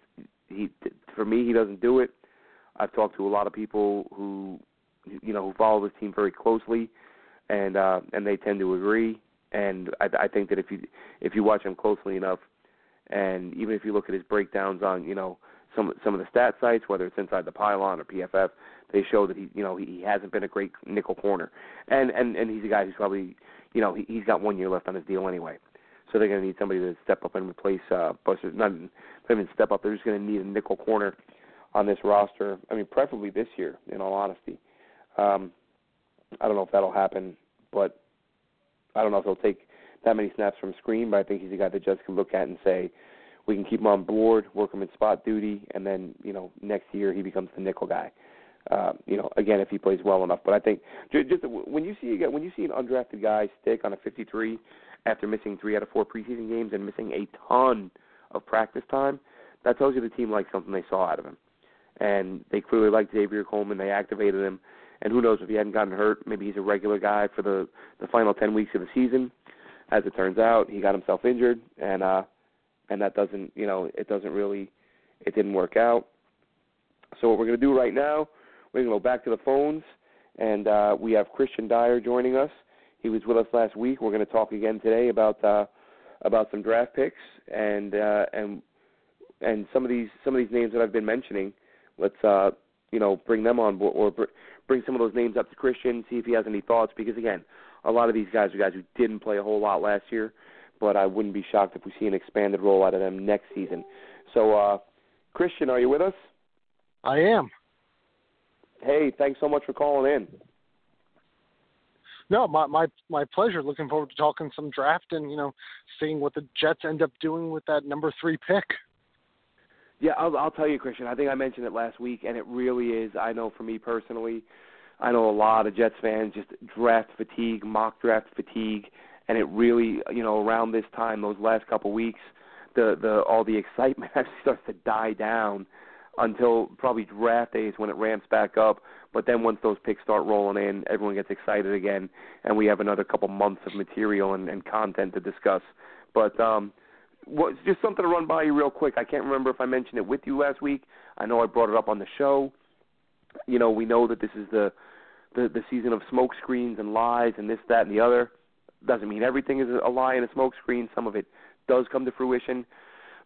he for me he doesn't do it. I've talked to a lot of people who you know who follow this team very closely, and uh, and they tend to agree. And I, I think that if you if you watch him closely enough, and even if you look at his breakdowns on you know some some of the stat sites, whether it's inside the pylon or PFF, they show that he you know he, he hasn't been a great nickel corner, and and and he's a guy who's probably you know he, he's got one year left on his deal anyway, so they're going to need somebody to step up and replace uh, Buster. Not, not even step up, they're just going to need a nickel corner on this roster. I mean, preferably this year, in all honesty. Um, I don't know if that'll happen, but I don't know if he'll take that many snaps from Skrine, but I think he's a guy that just can look at and say, we can keep him on board, work him in spot duty, and then you know next year he becomes the nickel guy. Uh, you know, again if he plays well enough. But I think just when you see when you see an undrafted guy stick on a 53 after missing three out of four preseason games and missing a ton of practice time, that tells you the team likes something they saw out of him. and they clearly like Xavier Coleman. They activated him, and who knows if he hadn't gotten hurt, maybe he's a regular guy for the the final ten weeks of the season. As it turns out, he got himself injured, and uh, and that doesn't, you know, it doesn't really, it didn't work out. So what we're going to do right now, we're going to go back to the phones, and uh, we have Kristian Dyer joining us. He was with us last week. We're going to talk again today about uh, about some draft picks and uh, and and some of these some of these names that I've been mentioning. Let's uh, you know bring them on board or br- bring some of those names up to Kristian, see if he has any thoughts. Because again, a lot of these guys are guys who didn't play a whole lot last year, but I wouldn't be shocked if we see an expanded role out of them next season. So, uh, Kristian, are you with us? I am. Hey, thanks so much for calling in. No, my my my pleasure. Looking forward to talking some draft and you know seeing what the Jets end up doing with that number three pick. Yeah, I'll, I'll tell you, Kristian. I think I mentioned it last week, and it really is. I know for me personally, I know a lot of Jets fans just draft fatigue, mock draft fatigue, and it really, you know, around this time, those last couple weeks, the the all the excitement actually starts to die down until probably draft days when it ramps back up. But then once those picks start rolling in, everyone gets excited again, and we have another couple months of material and, and content to discuss. But um, what, just something to run by you real quick. I can't remember if I mentioned it with you last week. I know I brought it up on the show. You know, we know that this is the the, the season of smoke screens and lies and this, that, and the other. Doesn't mean everything is a lie and a smoke screen. Some of it does come to fruition.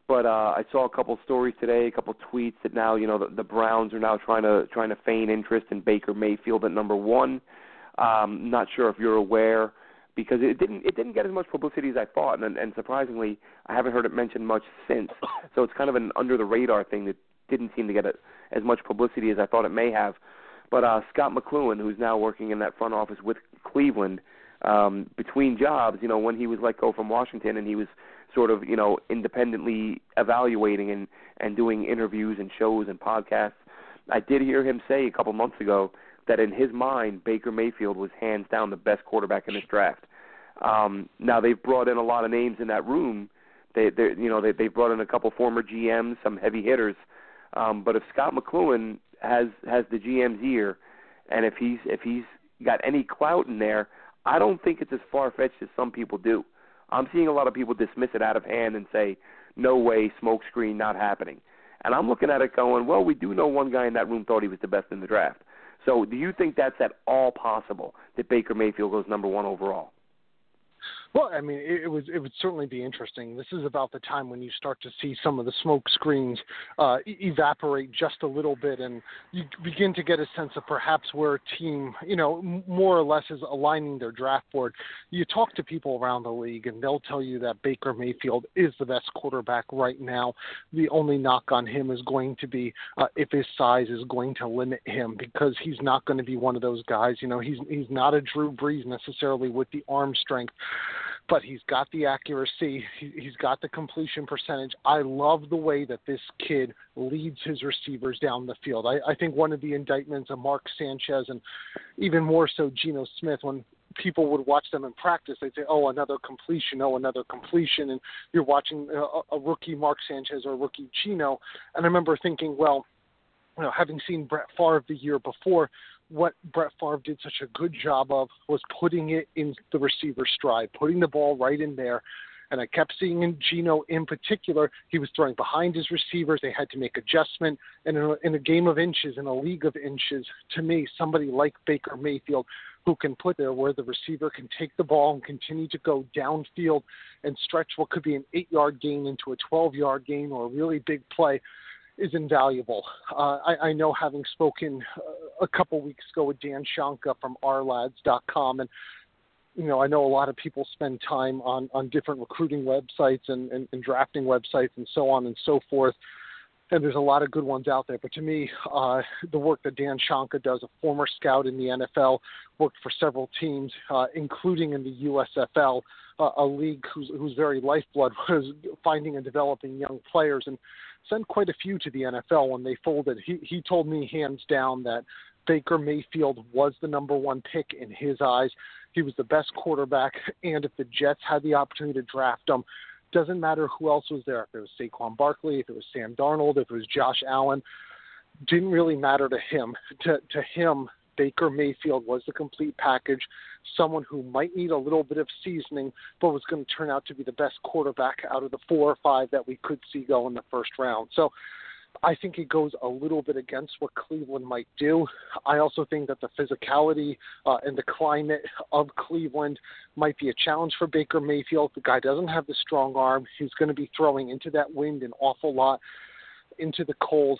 But uh, I saw a couple stories today, a couple tweets that now you know the, the Browns are now trying to trying to feign interest in Baker Mayfield at number one. Um, not sure if you're aware because it didn't it didn't get as much publicity as I thought, and, and surprisingly, I haven't heard it mentioned much since. So it's kind of an under the radar thing that didn't seem to get as much publicity as I thought it may have. But uh, Scot McCloughan, who's now working in that front office with Cleveland, um, between jobs, you know, when he was let go from Washington and he was sort of, you know, independently evaluating and and doing interviews and shows and podcasts. I did hear him say a couple months ago that in his mind Baker Mayfield was hands down the best quarterback in this draft. Um, now they've brought in a lot of names in that room. They, they you know, they they've brought in a couple former GMs, some heavy hitters. Um, but if Scot McCloughan has has the GM's ear, and if he's if he's got any clout in there, I don't think it's as far fetched as some people do. I'm seeing a lot of people dismiss it out of hand and say, "No way, smokescreen, not happening." And I'm looking at it going, "Well, we do know one guy in that room thought he was the best in the draft." So, do you think that's at all possible that Baker Mayfield goes number one overall? Well, I mean, it, it was it would certainly be interesting. This is about the time when you start to see some of the smoke screens uh, evaporate just a little bit, and you begin to get a sense of perhaps where a team, you know, more or less is aligning their draft board. You talk to people around the league, and they'll tell you that Baker Mayfield is the best quarterback right now. The only knock on him is going to be uh, if his size is going to limit him, because he's not going to be one of those guys. You know, he's he's not a Drew Brees necessarily with the arm strength but he's got the accuracy. He, he's got the completion percentage. I love the way that this kid leads his receivers down the field. I, I think one of the indictments of Mark Sanchez and even more so Geno Smith, when people would watch them in practice, they'd say, "Oh, another completion! Oh, another completion!" And you're watching a, a rookie Mark Sanchez or a rookie Geno, and I remember thinking, well, you know, having seen Brett Favre the year before, what Brett Favre did such a good job of was putting it in the receiver stride, putting the ball right in there. And I kept seeing in Geno in particular, he was throwing behind his receivers. They had to make adjustment. And in a, in a game of inches, in a league of inches, to me, somebody like Baker Mayfield, who can put there where the receiver can take the ball and continue to go downfield and stretch what could be an eight yard gain into a 12 yard gain or a really big play is invaluable. Uh, I, I know having spoken uh, a couple weeks ago with Dan Shonka from ourlads.com, and you know I know a lot of people spend time on on different recruiting websites and, and, and drafting websites and so on and so forth. And there's a lot of good ones out there. But to me, uh, the work that Dan Shonka does, a former scout in the NFL, worked for several teams, uh, including in the USFL, uh, a league whose, whose very lifeblood was finding and developing young players. And sent quite a few to the NFL when they folded. He he told me hands down that Baker Mayfield was the number one pick in his eyes. He was the best quarterback, and if the Jets had the opportunity to draft him, doesn't matter who else was there. If it was Saquon Barkley, if it was Sam Darnold, if it was Josh Allen, didn't really matter to him. To to him, Baker Mayfield was the complete package, someone who might need a little bit of seasoning, but was going to turn out to be the best quarterback out of the four or five that we could see go in the first round. So I think it goes a little bit against what Cleveland might do. I also think that the physicality uh, and the climate of Cleveland might be a challenge for Baker Mayfield. The guy doesn't have the strong arm. He's going to be throwing into that wind an awful lot, into the cold.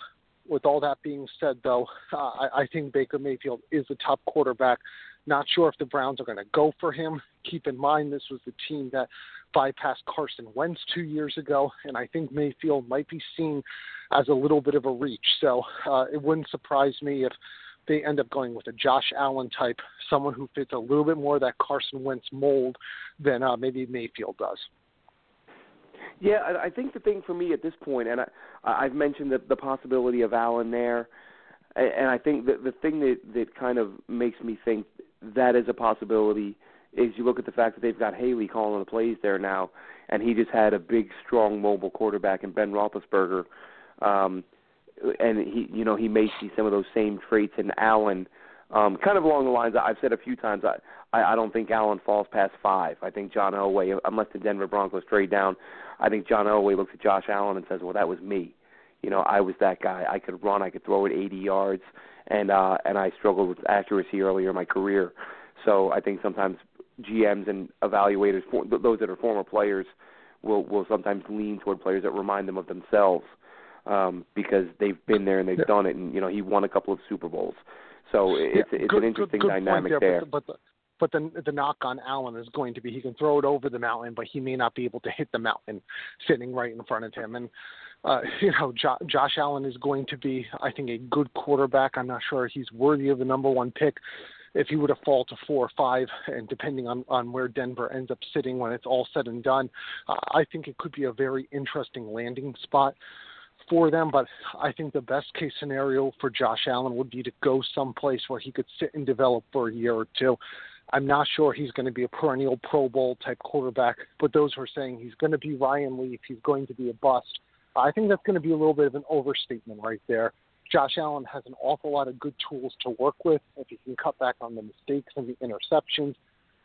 With all that being said, though, uh, I, I think Baker Mayfield is the top quarterback. Not sure if the Browns are going to go for him. Keep in mind, this was the team that bypassed Carson Wentz two years ago, and I think Mayfield might be seen as a little bit of a reach. So uh, it wouldn't surprise me if they end up going with a Josh Allen type, someone who fits a little bit more of that Carson Wentz mold than uh, maybe Mayfield does. Yeah, I think the thing for me at this point, and I, I've mentioned the, the possibility of Allen there, and I think that the thing that that kind of makes me think that is a possibility is you look at the fact that they've got Haley calling the plays there now, and he just had a big, strong, mobile quarterback in Ben Roethlisberger, um, and he, you know, he may see some of those same traits in Allen. Um, kind of along the lines I've said a few times, I, I, I don't think Allen falls past five. I think John Elway, unless the Denver Broncos trade down, I think John Elway looks at Josh Allen and says, "Well, that was me. You know, I was that guy. I could run, I could throw it 80 yards, and uh, and I struggled with accuracy earlier in my career. So I think sometimes GMs and evaluators, those that are former players, will will sometimes lean toward players that remind them of themselves um, because they've been there and they've yeah. done it. And you know, he won a couple of Super Bowls, so it's yeah, it's good, an interesting good, good dynamic there. But the, but the, but the the knock on Allen is going to be he can throw it over the mountain, but he may not be able to hit the mountain sitting right in front of him. And uh, you know, jo- Josh Allen is going to be, I think, a good quarterback. I'm not sure he's worthy of the number one pick if he were to fall to four or five, and depending on, on where Denver ends up sitting when it's all said and done, uh, I think it could be a very interesting landing spot for them. But I think the best case scenario for Josh Allen would be to go someplace where he could sit and develop for a year or two. I'm not sure he's going to be a perennial Pro Bowl type quarterback, but those who are saying he's going to be Ryan Leaf, he's going to be a bust. I think that's going to be a little bit of an overstatement right there. Josh Allen has an awful lot of good tools to work with if he can cut back on the mistakes and the interceptions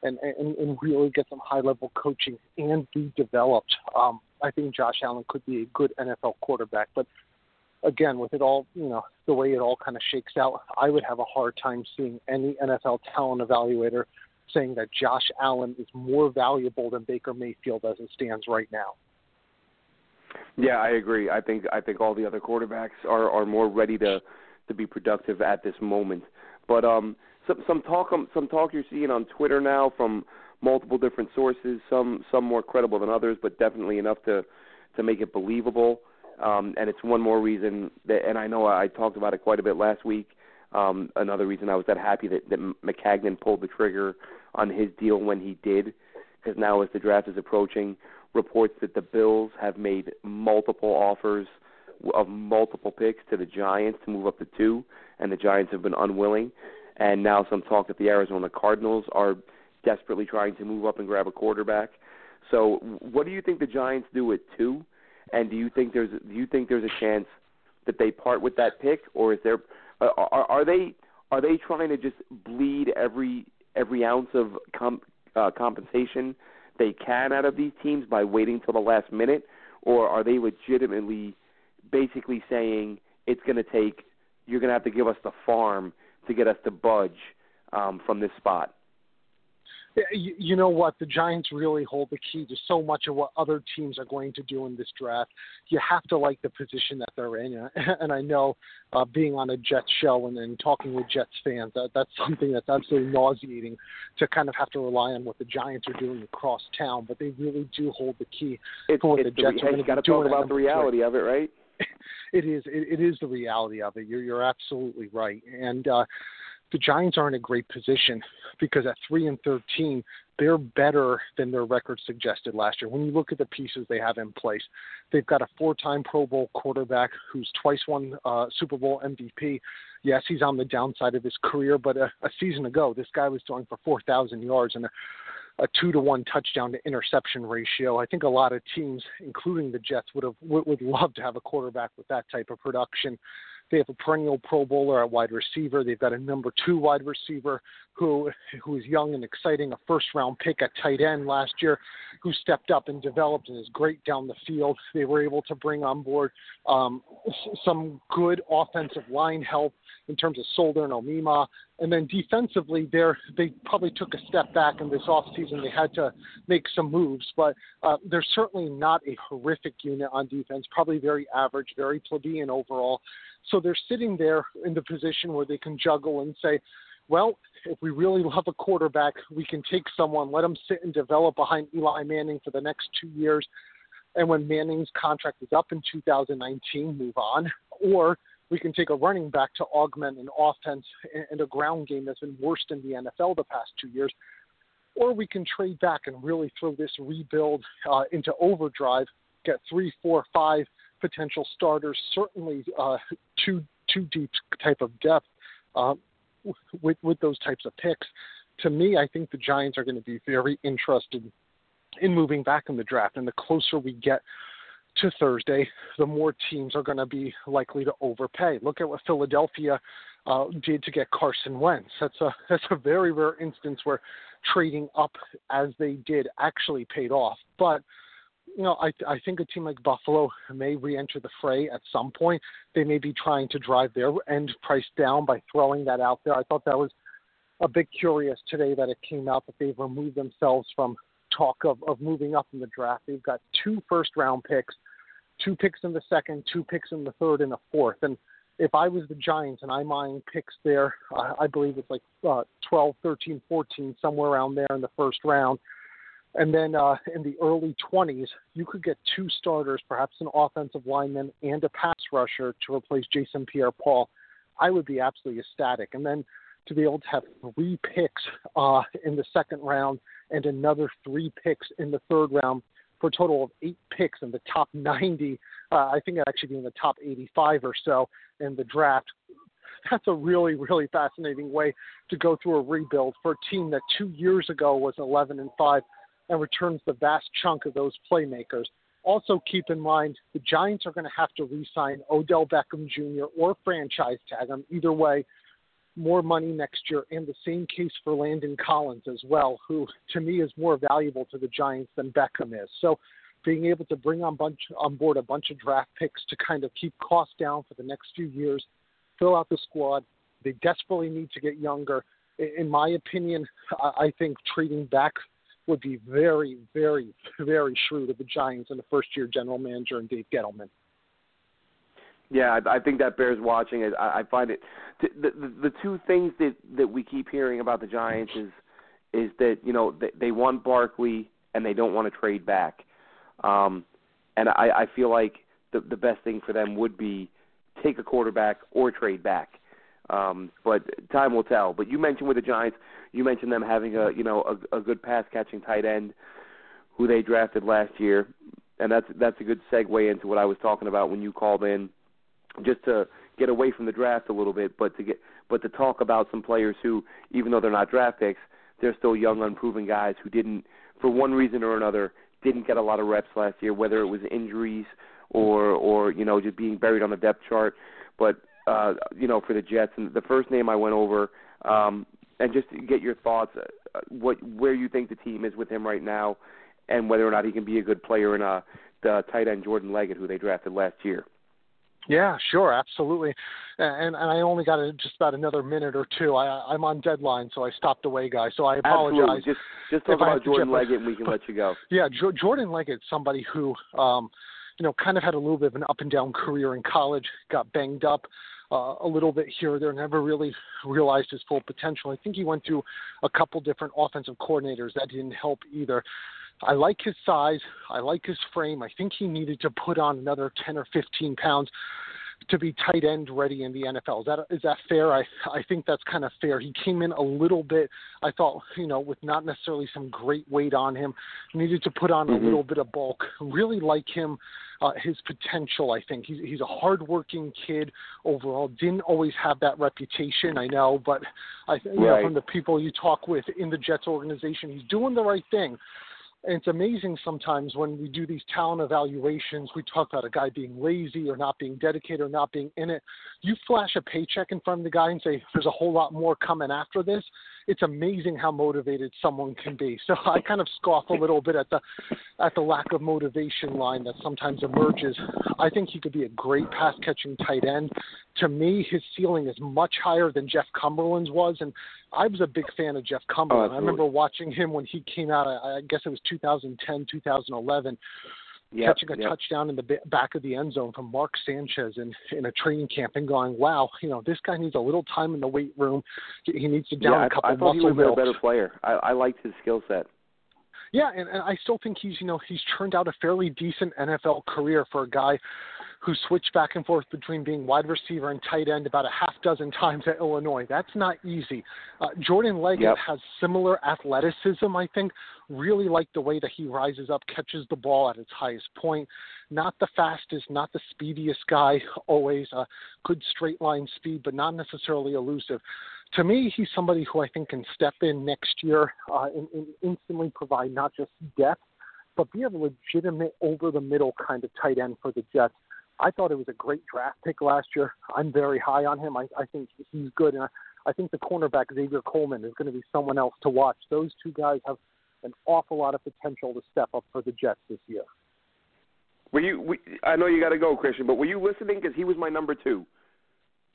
and, and, and really get some high level coaching and be developed. Um, I think Josh Allen could be a good NFL quarterback. But again, with it all, you know, the way it all kind of shakes out, I would have a hard time seeing any NFL talent evaluator saying that Josh Allen is more valuable than Baker Mayfield as it stands right now. Yeah, I agree. I think I think all the other quarterbacks are are more ready to to be productive at this moment. But um, some some talk um, some talk you're seeing on Twitter now from multiple different sources. Some some more credible than others, but definitely enough to to make it believable. Um, and it's one more reason that, and I know I talked about it quite a bit last week. Um, another reason I was that happy that, that Maccagnan pulled the trigger on his deal when he did, because now as the draft is approaching, reports that the Bills have made multiple offers of multiple picks to the Giants to move up to two, and the Giants have been unwilling. And now some talk that the Arizona Cardinals are desperately trying to move up and grab a quarterback. So, what do you think the Giants do at two? And do you think there's do you think there's a chance that they part with that pick, or is there are, are they are they trying to just bleed every every ounce of com, uh, compensation they can out of these teams by waiting till the last minute, or are they legitimately basically saying it's going to take you're going to have to give us the farm to get us to budge um, from this spot? You know what? The Giants really hold the key to so much of what other teams are going to do in this draft. You have to like the position that they're in, and I know uh, being on a Jets show and, and talking with Jets fans, that that's something that's absolutely nauseating to kind of have to rely on what the Giants are doing across town. But they really do hold the key it's, for what the Jets the, are going to talk about the reality of it, right? it is. It, it is the reality of it. You're you're absolutely right, and. uh the Giants are in a great position because at three and thirteen, they're better than their record suggested last year. When you look at the pieces they have in place, they've got a four-time Pro Bowl quarterback who's twice won uh, Super Bowl MVP. Yes, he's on the downside of his career, but a, a season ago, this guy was throwing for 4,000 yards and a, a two to one touchdown to interception ratio. I think a lot of teams, including the Jets, would have would, would love to have a quarterback with that type of production. They have a perennial Pro Bowler at wide receiver. They've got a number two wide receiver who who is young and exciting, a first round pick at tight end last year, who stepped up and developed and is great down the field. They were able to bring on board um, some good offensive line help in terms of Solder and Omameh. And then defensively, they they probably took a step back in this offseason. They had to make some moves, but uh, they're certainly not a horrific unit on defense, probably very average, very plebeian overall. So they're sitting there in the position where they can juggle and say, well, if we really love a quarterback, we can take someone, let him sit and develop behind Eli Manning for the next two years. And when Manning's contract is up in 2019, move on. Or we can take a running back to augment an offense and a ground game that's been worse in the NFL the past two years. Or we can trade back and really throw this rebuild uh, into overdrive, get three, four, five potential starters, certainly uh, two two deep type of depth uh, with with those types of picks. To me, I think the Giants are going to be very interested in moving back in the draft, and the closer we get to Thursday, the more teams are going to be likely to overpay. Look at what Philadelphia uh, did to get Carson Wentz. That's a that's a very rare instance where trading up as they did actually paid off. But you know, I I think a team like Buffalo may re-enter the fray at some point. They may be trying to drive their end price down by throwing that out there. I thought that was a bit curious today that it came out that they've removed themselves from talk of, of moving up in the draft. They've got two first round picks, two picks in the second, two picks in the third, and a fourth. And if I was the Giants and I'm eyeing picks there, I believe it's like uh, 12, 13, 14, somewhere around there in the first round. And then uh, in the early 20s, you could get two starters, perhaps an offensive lineman and a pass rusher to replace Jason Pierre Paul. I would be absolutely ecstatic. And then to be able to have three picks uh, in the second round and another three picks in the third round for a total of eight picks in the top 90. Uh, I think actually be in the top 85 or so in the draft. That's a really, really fascinating way to go through a rebuild for a team that two years ago was 11 and 5 and returns the vast chunk of those playmakers. Also, keep in mind the Giants are going to have to re sign Odell Beckham Jr. or franchise tag him. Either way, more money next year. And the same case for Landon Collins as well, who to me is more valuable to the Giants than Beckham is. So, being able to bring on bunch on board a bunch of draft picks to kind of keep costs down for the next few years, fill out the squad. They desperately need to get younger. In my opinion, I think trading back would be very, very, very shrewd of the Giants and the first year general manager and Dave Gettleman. Yeah, I, I think that bears watching. I, I find it the, the the two things that that we keep hearing about the Giants is is that you know they, they want Barkley and they don't want to trade back, um, and I, I feel like the the best thing for them would be take a quarterback or trade back. Um, but time will tell. But you mentioned with the Giants, you mentioned them having a you know a, a good pass catching tight end who they drafted last year, and that's that's a good segue into what I was talking about when you called in, just to get away from the draft a little bit, but to get but to talk about some players who, even though they're not draft picks, they're still young, unproven guys who didn't, for one reason or another, didn't get a lot of reps last year, whether it was injuries or or you know just being buried on the depth chart. But uh, you know, for the Jets. And the first name I went over, um, and just get your thoughts, uh, what where you think the team is with him right now, and whether or not he can be a good player in uh, the tight end Jordan Leggett, who they drafted last year. Yeah, sure, absolutely. And, and I only got a, just about another minute or two. I, I'm on deadline, so I stopped away, guys. So I apologize. Absolutely. Just, just talk about Jordan Leggett, and we can let you go. Yeah, jo- Jordan Leggett, somebody who, um, you know, kind of had a little bit of an up and down career in college, got banged up uh, a little bit here or there, never really realized his full potential. I think he went through a couple different offensive coordinators. That didn't help either. I like his size. I like his frame. I think he needed to put on another 10 or 15 pounds to be tight end ready in the NFL. Is that is that fair? I I think that's kind of fair. He came in a little bit. I thought you know with not necessarily some great weight on him. Needed to put on mm-hmm. a little bit of bulk. Really like him. Uh, his potential, I think he's he's a hardworking kid overall. Didn't always have that reputation, I know, but I you right. know from the people you talk with in the Jets organization, he's doing the right thing. It's amazing sometimes when we do these talent evaluations, we talk about a guy being lazy or not being dedicated or not being in it. You flash a paycheck in front of the guy and say, there's a whole lot more coming after this. It's amazing how motivated someone can be. So I kind of scoff a little bit at the at the lack of motivation line that sometimes emerges. I think he could be a great pass catching tight end. To me, his ceiling is much higher than Jeff Cumberland's was, and I was a big fan of Jeff oh, Cumberland. Oh, I remember watching him when he came out. I, I guess it was 2010, 2011, Yep, catching a yep. touchdown in the back of the end zone from Mark Sanchez in in a training camp, and going, "Wow, you know, this guy needs a little time in the weight room. He he needs to down yeah, a couple I, I thought he was a milks." better player. I, I liked his skill set. Yeah, and, and I still think he's you know he's turned out a fairly decent NFL career for a guy who switched back and forth between being wide receiver and tight end about a half dozen times at Illinois. That's not easy. Uh, Jordan Leggett Yep. has similar athleticism, I think. Really like the way that he rises up, catches the ball at its highest point. Not the fastest, not the speediest guy, always uh, good straight line speed, but not necessarily elusive. To me, he's somebody who I think can step in next year uh, and, and instantly provide not just depth, but be a legitimate over the middle kind of tight end for the Jets. I thought it was a great draft pick last year. I'm very high on him. I, I think he's good, and I, I think the cornerback Xavier Coleman is going to be someone else to watch. Those two guys have an awful lot of potential to step up for the Jets this year. Were you? We, I know you got to go, Kristian, but were you listening? Because he was my number two.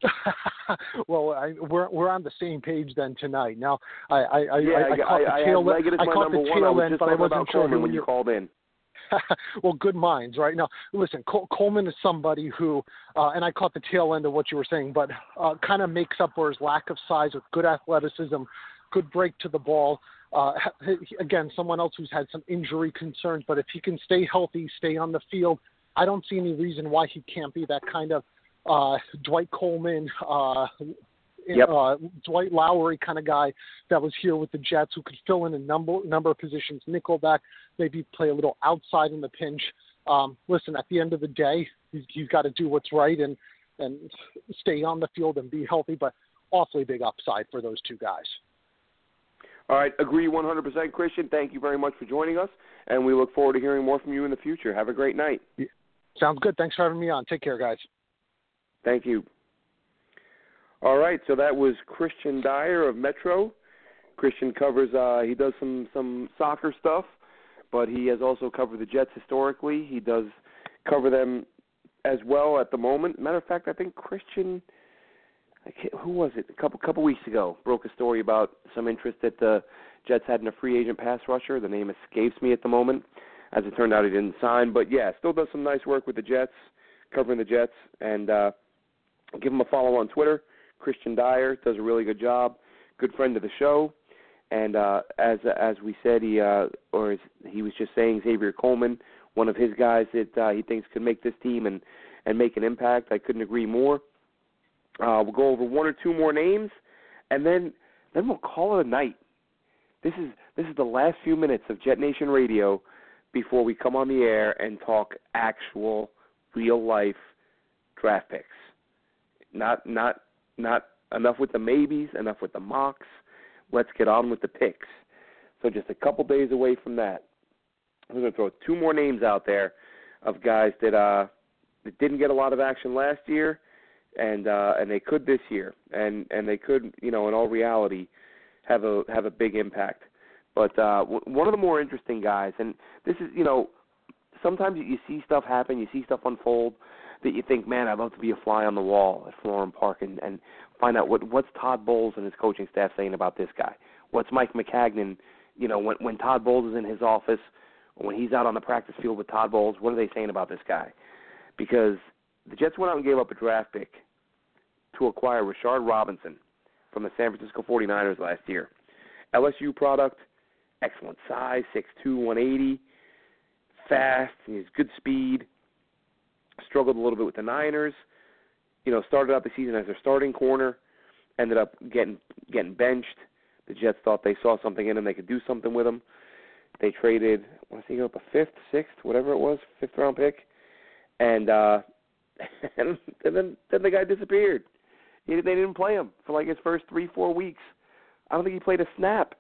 well, I, we're we're on the same page then tonight. Now, I I, I, yeah, I, I caught I, the I tail had Leggett as I caught the tail end, just but I wasn't sure when you you called in. well, good minds, right? Now, listen, Col- Coleman is somebody who, uh, and I caught the tail end of what you were saying, but uh, kind of makes up for his lack of size with good athleticism, good break to the ball. Uh, again, someone else who's had some injury concerns, but if he can stay healthy, stay on the field, I don't see any reason why he can't be that kind of uh, Dwight Coleman, uh, Yep. uh, Dwight Lowery kind of guy that was here with the Jets who could fill in a number number of positions, nickelback, maybe play a little outside in the pinch. Um, listen, at the end of the day, he's, he's got to do what's right and and stay on the field and be healthy, but awfully big upside for those two guys. All right, agree 100%, Kristian. Thank you very much for joining us, and we look forward to hearing more from you in the future. Have a great night. Sounds good. Thanks for having me on. Take care, guys. Thank you. All right, so that was Kristian Dyer of Metro. Kristian covers uh he does some some soccer stuff, but he has also covered the Jets historically. He does cover them as well at the moment. Matter of fact, I think Kristian I can't, who was it? A couple couple weeks ago broke a story about some interest that the Jets had in a free agent pass rusher. The name escapes me at the moment. As it turned out, he didn't sign, but yeah, still does some nice work with the Jets, covering the Jets, and uh, give him a follow on Twitter. Kristian Dyer does a really good job. Good friend of the show, and uh, as as we said, he uh, or as he was just saying Xavier Coleman, one of his guys that uh, he thinks could make this team and and make an impact. I couldn't agree more. Uh, we'll go over one or two more names, and then then we'll call it a night. This is this is the last few minutes of Jet Nation Radio before we come on the air and talk actual real life draft picks. Not not not enough with the maybes, enough with the mocks. Let's get on with the picks. So just a couple days away from that, we're going to throw two more names out there of guys that uh that didn't get a lot of action last year, and uh and they could this year, and and they could you know in all reality have a have a big impact. But uh w- one of the more interesting guys, and this is you know sometimes you see stuff happen, you see stuff unfold that you think, man, I'd love to be a fly on the wall at Florham Park and, and find out what what's Todd Bowles and his coaching staff saying about this guy. What's Mike Maccagnan, you know, when when Todd Bowles is in his office, when he's out on the practice field with Todd Bowles, what are they saying about this guy? Because the Jets went out and gave up a draft pick to acquire Rashard Robinson from the San Francisco 49ers last year. LSU product, excellent size, 6'2", 180, fast, he has good speed. Struggled a little bit with the Niners. You know, started out the season as their starting corner, ended up getting getting benched. The Jets thought they saw something in him, they could do something with him. They traded, I want to say, up a fifth, sixth, whatever it was, fifth round pick, and uh, and, and then then the guy disappeared. He, they didn't play him for like his first three, four weeks. I don't think he played a snap.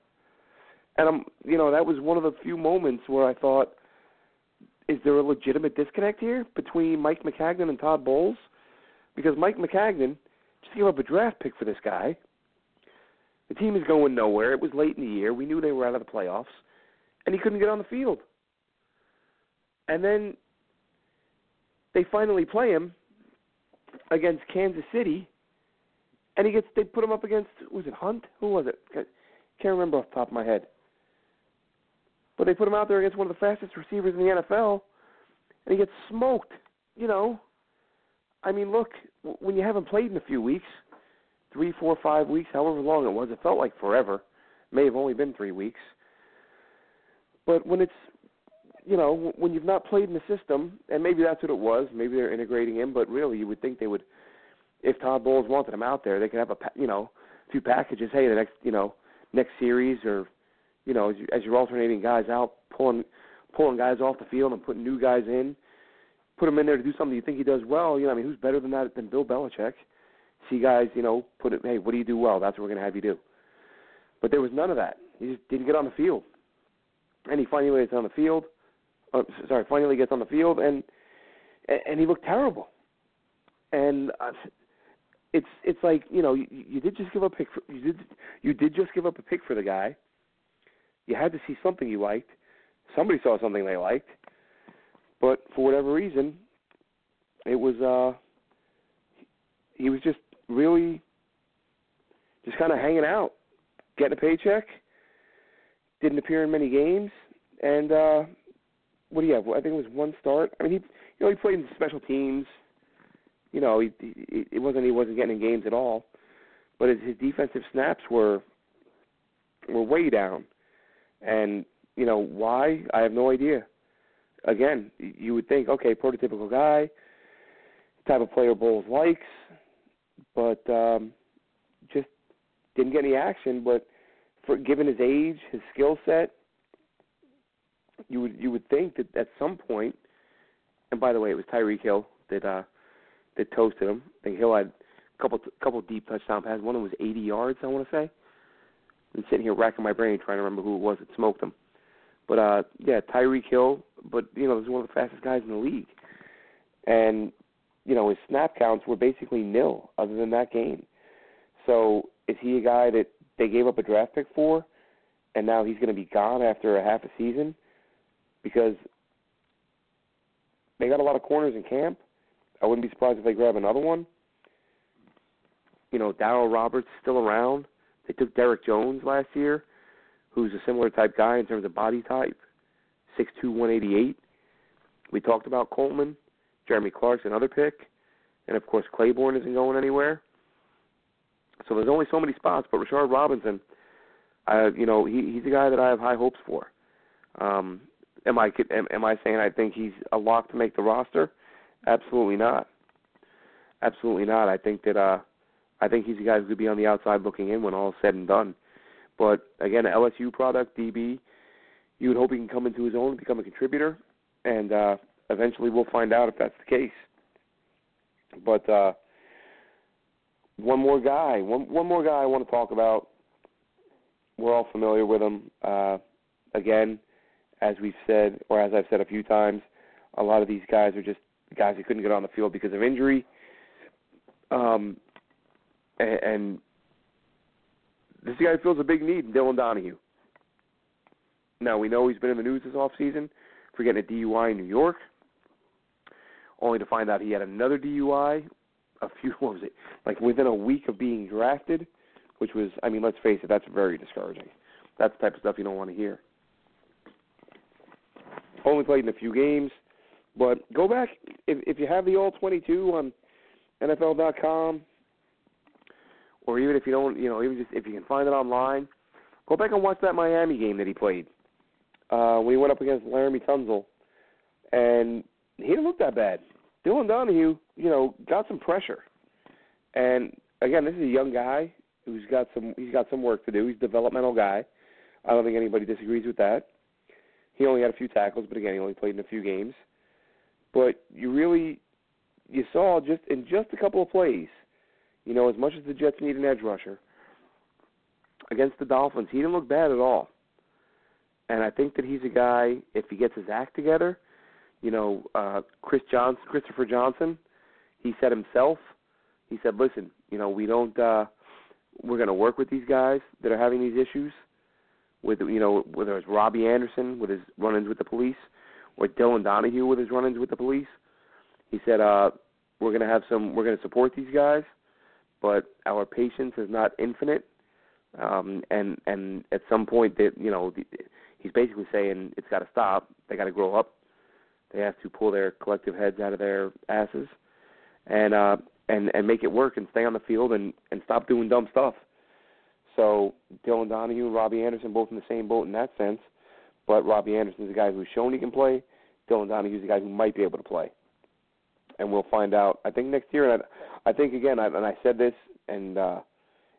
And I'm, you know, that was one of the few moments where I thought, is there a legitimate disconnect here between Mike Maccagnan and Todd Bowles? Because Mike Maccagnan just gave up a draft pick for this guy. The team is going nowhere. It was late in the year. We knew they were out of the playoffs, and he couldn't get on the field. And then they finally play him against Kansas City, and he gets they put him up against was it Hunt? Who was it? I can't remember off the top of my head. But they put him out there against one of the fastest receivers in the NFL, and he gets smoked. You know, I mean, look, when you haven't played in a few weeks, three, four, five weeks, however long it was, it felt like forever. May have only been three weeks. But when it's, you know, when you've not played in the system, and maybe that's what it was, maybe they're integrating him, but really you would think they would, if Todd Bowles wanted him out there, they could have a, you know, few packages. Hey, the next, you know, next series or, you know, as, you, as you're alternating guys out, pulling, pulling guys off the field and putting new guys in, put him in there to do something you think he does well. You know, I mean, who's better than that than Bill Belichick? See guys, you know, put it. Hey, what do you do well? That's what we're to have you do. But there was none of that. He just didn't get on the field, and he finally gets on the field. Uh, sorry, finally gets on the field, and and he looked terrible. And uh, it's it's like you know you, you did just give up pick for, you did you did just give up a pick for the guy. You had to see something you liked. Somebody saw something they liked, but for whatever reason, it was uh he was just really just kind of hanging out, getting a paycheck. Didn't appear in many games, and uh what do you have? I think it was one start. I mean, he you know he played in special teams. You know, he, he it wasn't he wasn't getting in games at all, but his, his defensive snaps were were way down, and you know why? I have no idea. Again, you would think, okay, prototypical guy, type of player Bowles likes, but um, just didn't get any action. But for given his age, his skill set, you would you would think that at some point, and by the way, it was Tyreek Hill that uh, that toasted him. I think Hill had a couple couple deep touchdown passes. One of them was 80 yards, I want to say. I'm sitting here racking my brain trying to remember who it was that smoked him. But uh, yeah, Tyreek Hill. But you know, he was one of the fastest guys in the league, and you know his snap counts were basically nil other than that game. So is he a guy that they gave up a draft pick for, and now he's going to be gone after a half a season? Because they got a lot of corners in camp. I wouldn't be surprised if they grab another one. You know, Darryl Roberts still around. They took Derrick Jones last year, who's a similar type guy in terms of body type, six two, one eighty eight. We talked about Coleman, Jeremy Clark's another pick, and of course Claiborne isn't going anywhere. So there's only so many spots, but Rashard Robinson, I you know he he's a guy that I have high hopes for. Um, am I am, am I saying I think he's a lock to make the roster? Absolutely not. Absolutely not. I think that uh, I think he's a guy who could be on the outside looking in when all is said and done. But again, LSU product, DB, you would hope he can come into his own and become a contributor, and uh, eventually we'll find out if that's the case. But uh, one more guy, one one more guy I want to talk about. We're all familiar with him. Uh, again, as we've said, or as I've said a few times, a lot of these guys are just guys who couldn't get on the field because of injury. Um, and, and this guy feels a big need in Dylan Donahue. Now we know he's been in the news this off season for getting a DUI in New York, only to find out he had another DUI a few what was it like within a week of being drafted, which was I mean let's face it that's very discouraging. That's the type of stuff you don't want to hear. Only played in a few games, but go back if if you have the all 22 on NFL.com, or even if you don't, you know, even just if you can find it online, go back and watch that Miami game that he played. Uh, when he went up against Laremy Tunsil, and he didn't look that bad. Dylan Donahue, you know, got some pressure, and again, this is a young guy who's got some he's got some work to do. He's a developmental guy. I don't think anybody disagrees with that. He only had a few tackles, but again, he only played in a few games. But you really you saw just in just a couple of plays, you know, as much as the Jets need an edge rusher against the Dolphins, he didn't look bad at all. and I think that he's a guy. If he gets his act together, you know, uh, Chris Johnson, Christopher Johnson, he said himself. He said, "Listen, you know, we don't. uh We're going to work with these guys that are having these issues. With you know, whether it's Robbie Anderson with his run-ins with the police, or Dylan Donahue with his run-ins with the police. He said, uh, "We're going to have some. We're going to support these guys, but our patience is not infinite." Um, and and at some point, that you know, he's basically saying it's got to stop. They got to grow up. They have to pull their collective heads out of their asses, and uh, and and make it work and stay on the field and and stop doing dumb stuff. So Dylan Donahue and Robbie Anderson both in the same boat in that sense, but Robbie Anderson's a guy who's shown he can play. Dylan Donahue's a guy who might be able to play, and we'll find out. I think next year, and I, think again, I, and I said this, and uh,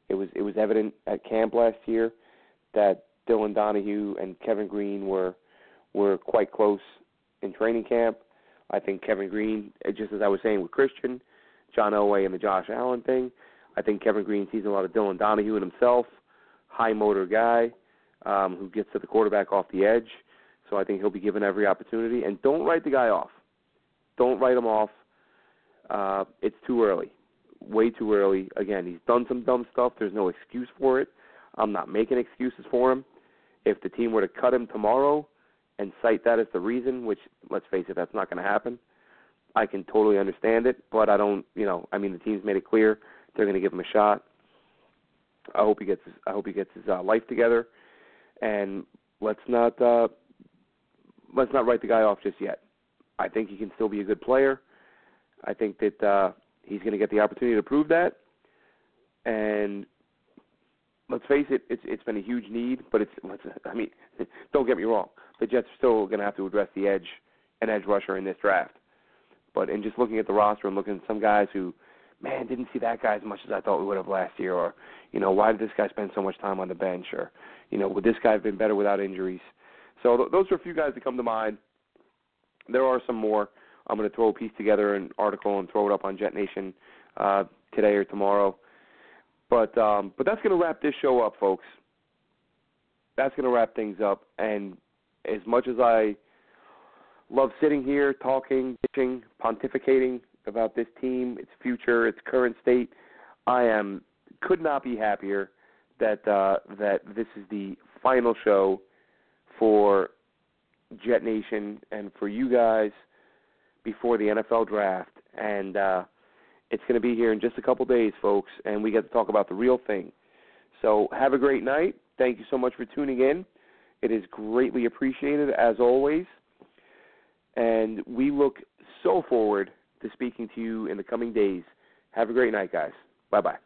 it was it was evident at camp last year that Dylan Donahue and Kevin Greene were were quite close in training camp. I think Kevin Greene, just as I was saying with Kristian, John Elway and the Josh Allen thing, I think Kevin Greene sees a lot of Dylan Donahue in himself, high motor guy um, who gets to the quarterback off the edge. So I think he'll be given every opportunity. And don't write the guy off. Don't write him off. Uh, it's too early, way too early. Again, he's done some dumb stuff. There's no excuse for it. I'm not making excuses for him. If the team were to cut him tomorrow and cite that as the reason, which let's face it, that's not going to happen. I can totally understand it, but I don't. You know, I mean, the team's made it clear they're going to give him a shot. I hope he gets. His, I hope he gets his uh, life together, and let's not uh, let's not write the guy off just yet. I think he can still be a good player. I think that uh, he's going to get the opportunity to prove that, and let's face it, it's it's been a huge need, but it's let's I mean, don't get me wrong, the Jets are still going to have to address the edge, an edge rusher in this draft. But in just looking at the roster and looking at some guys who, man, didn't see that guy as much as I thought we would have last year, or you know, why did this guy spend so much time on the bench, or you know, would this guy have been better without injuries? So th- those are a few guys that come to mind. There are some more. I'm going to throw a piece together, an article, and throw it up on Jet Nation uh, today or tomorrow. But um, but that's going to wrap this show up, folks. That's going to wrap things up. And as much as I love sitting here talking, bitching, pontificating about this team, its future, its current state, I am could not be happier that uh, that this is the final show for Jet Nation and for you guys before the NFL draft. And uh, it's going to be here in just a couple days, folks, and we get to talk about the real thing. So have a great night. Thank you so much for tuning in. It is greatly appreciated, as always. And we look so forward to speaking to you in the coming days. Have a great night, guys. Bye bye.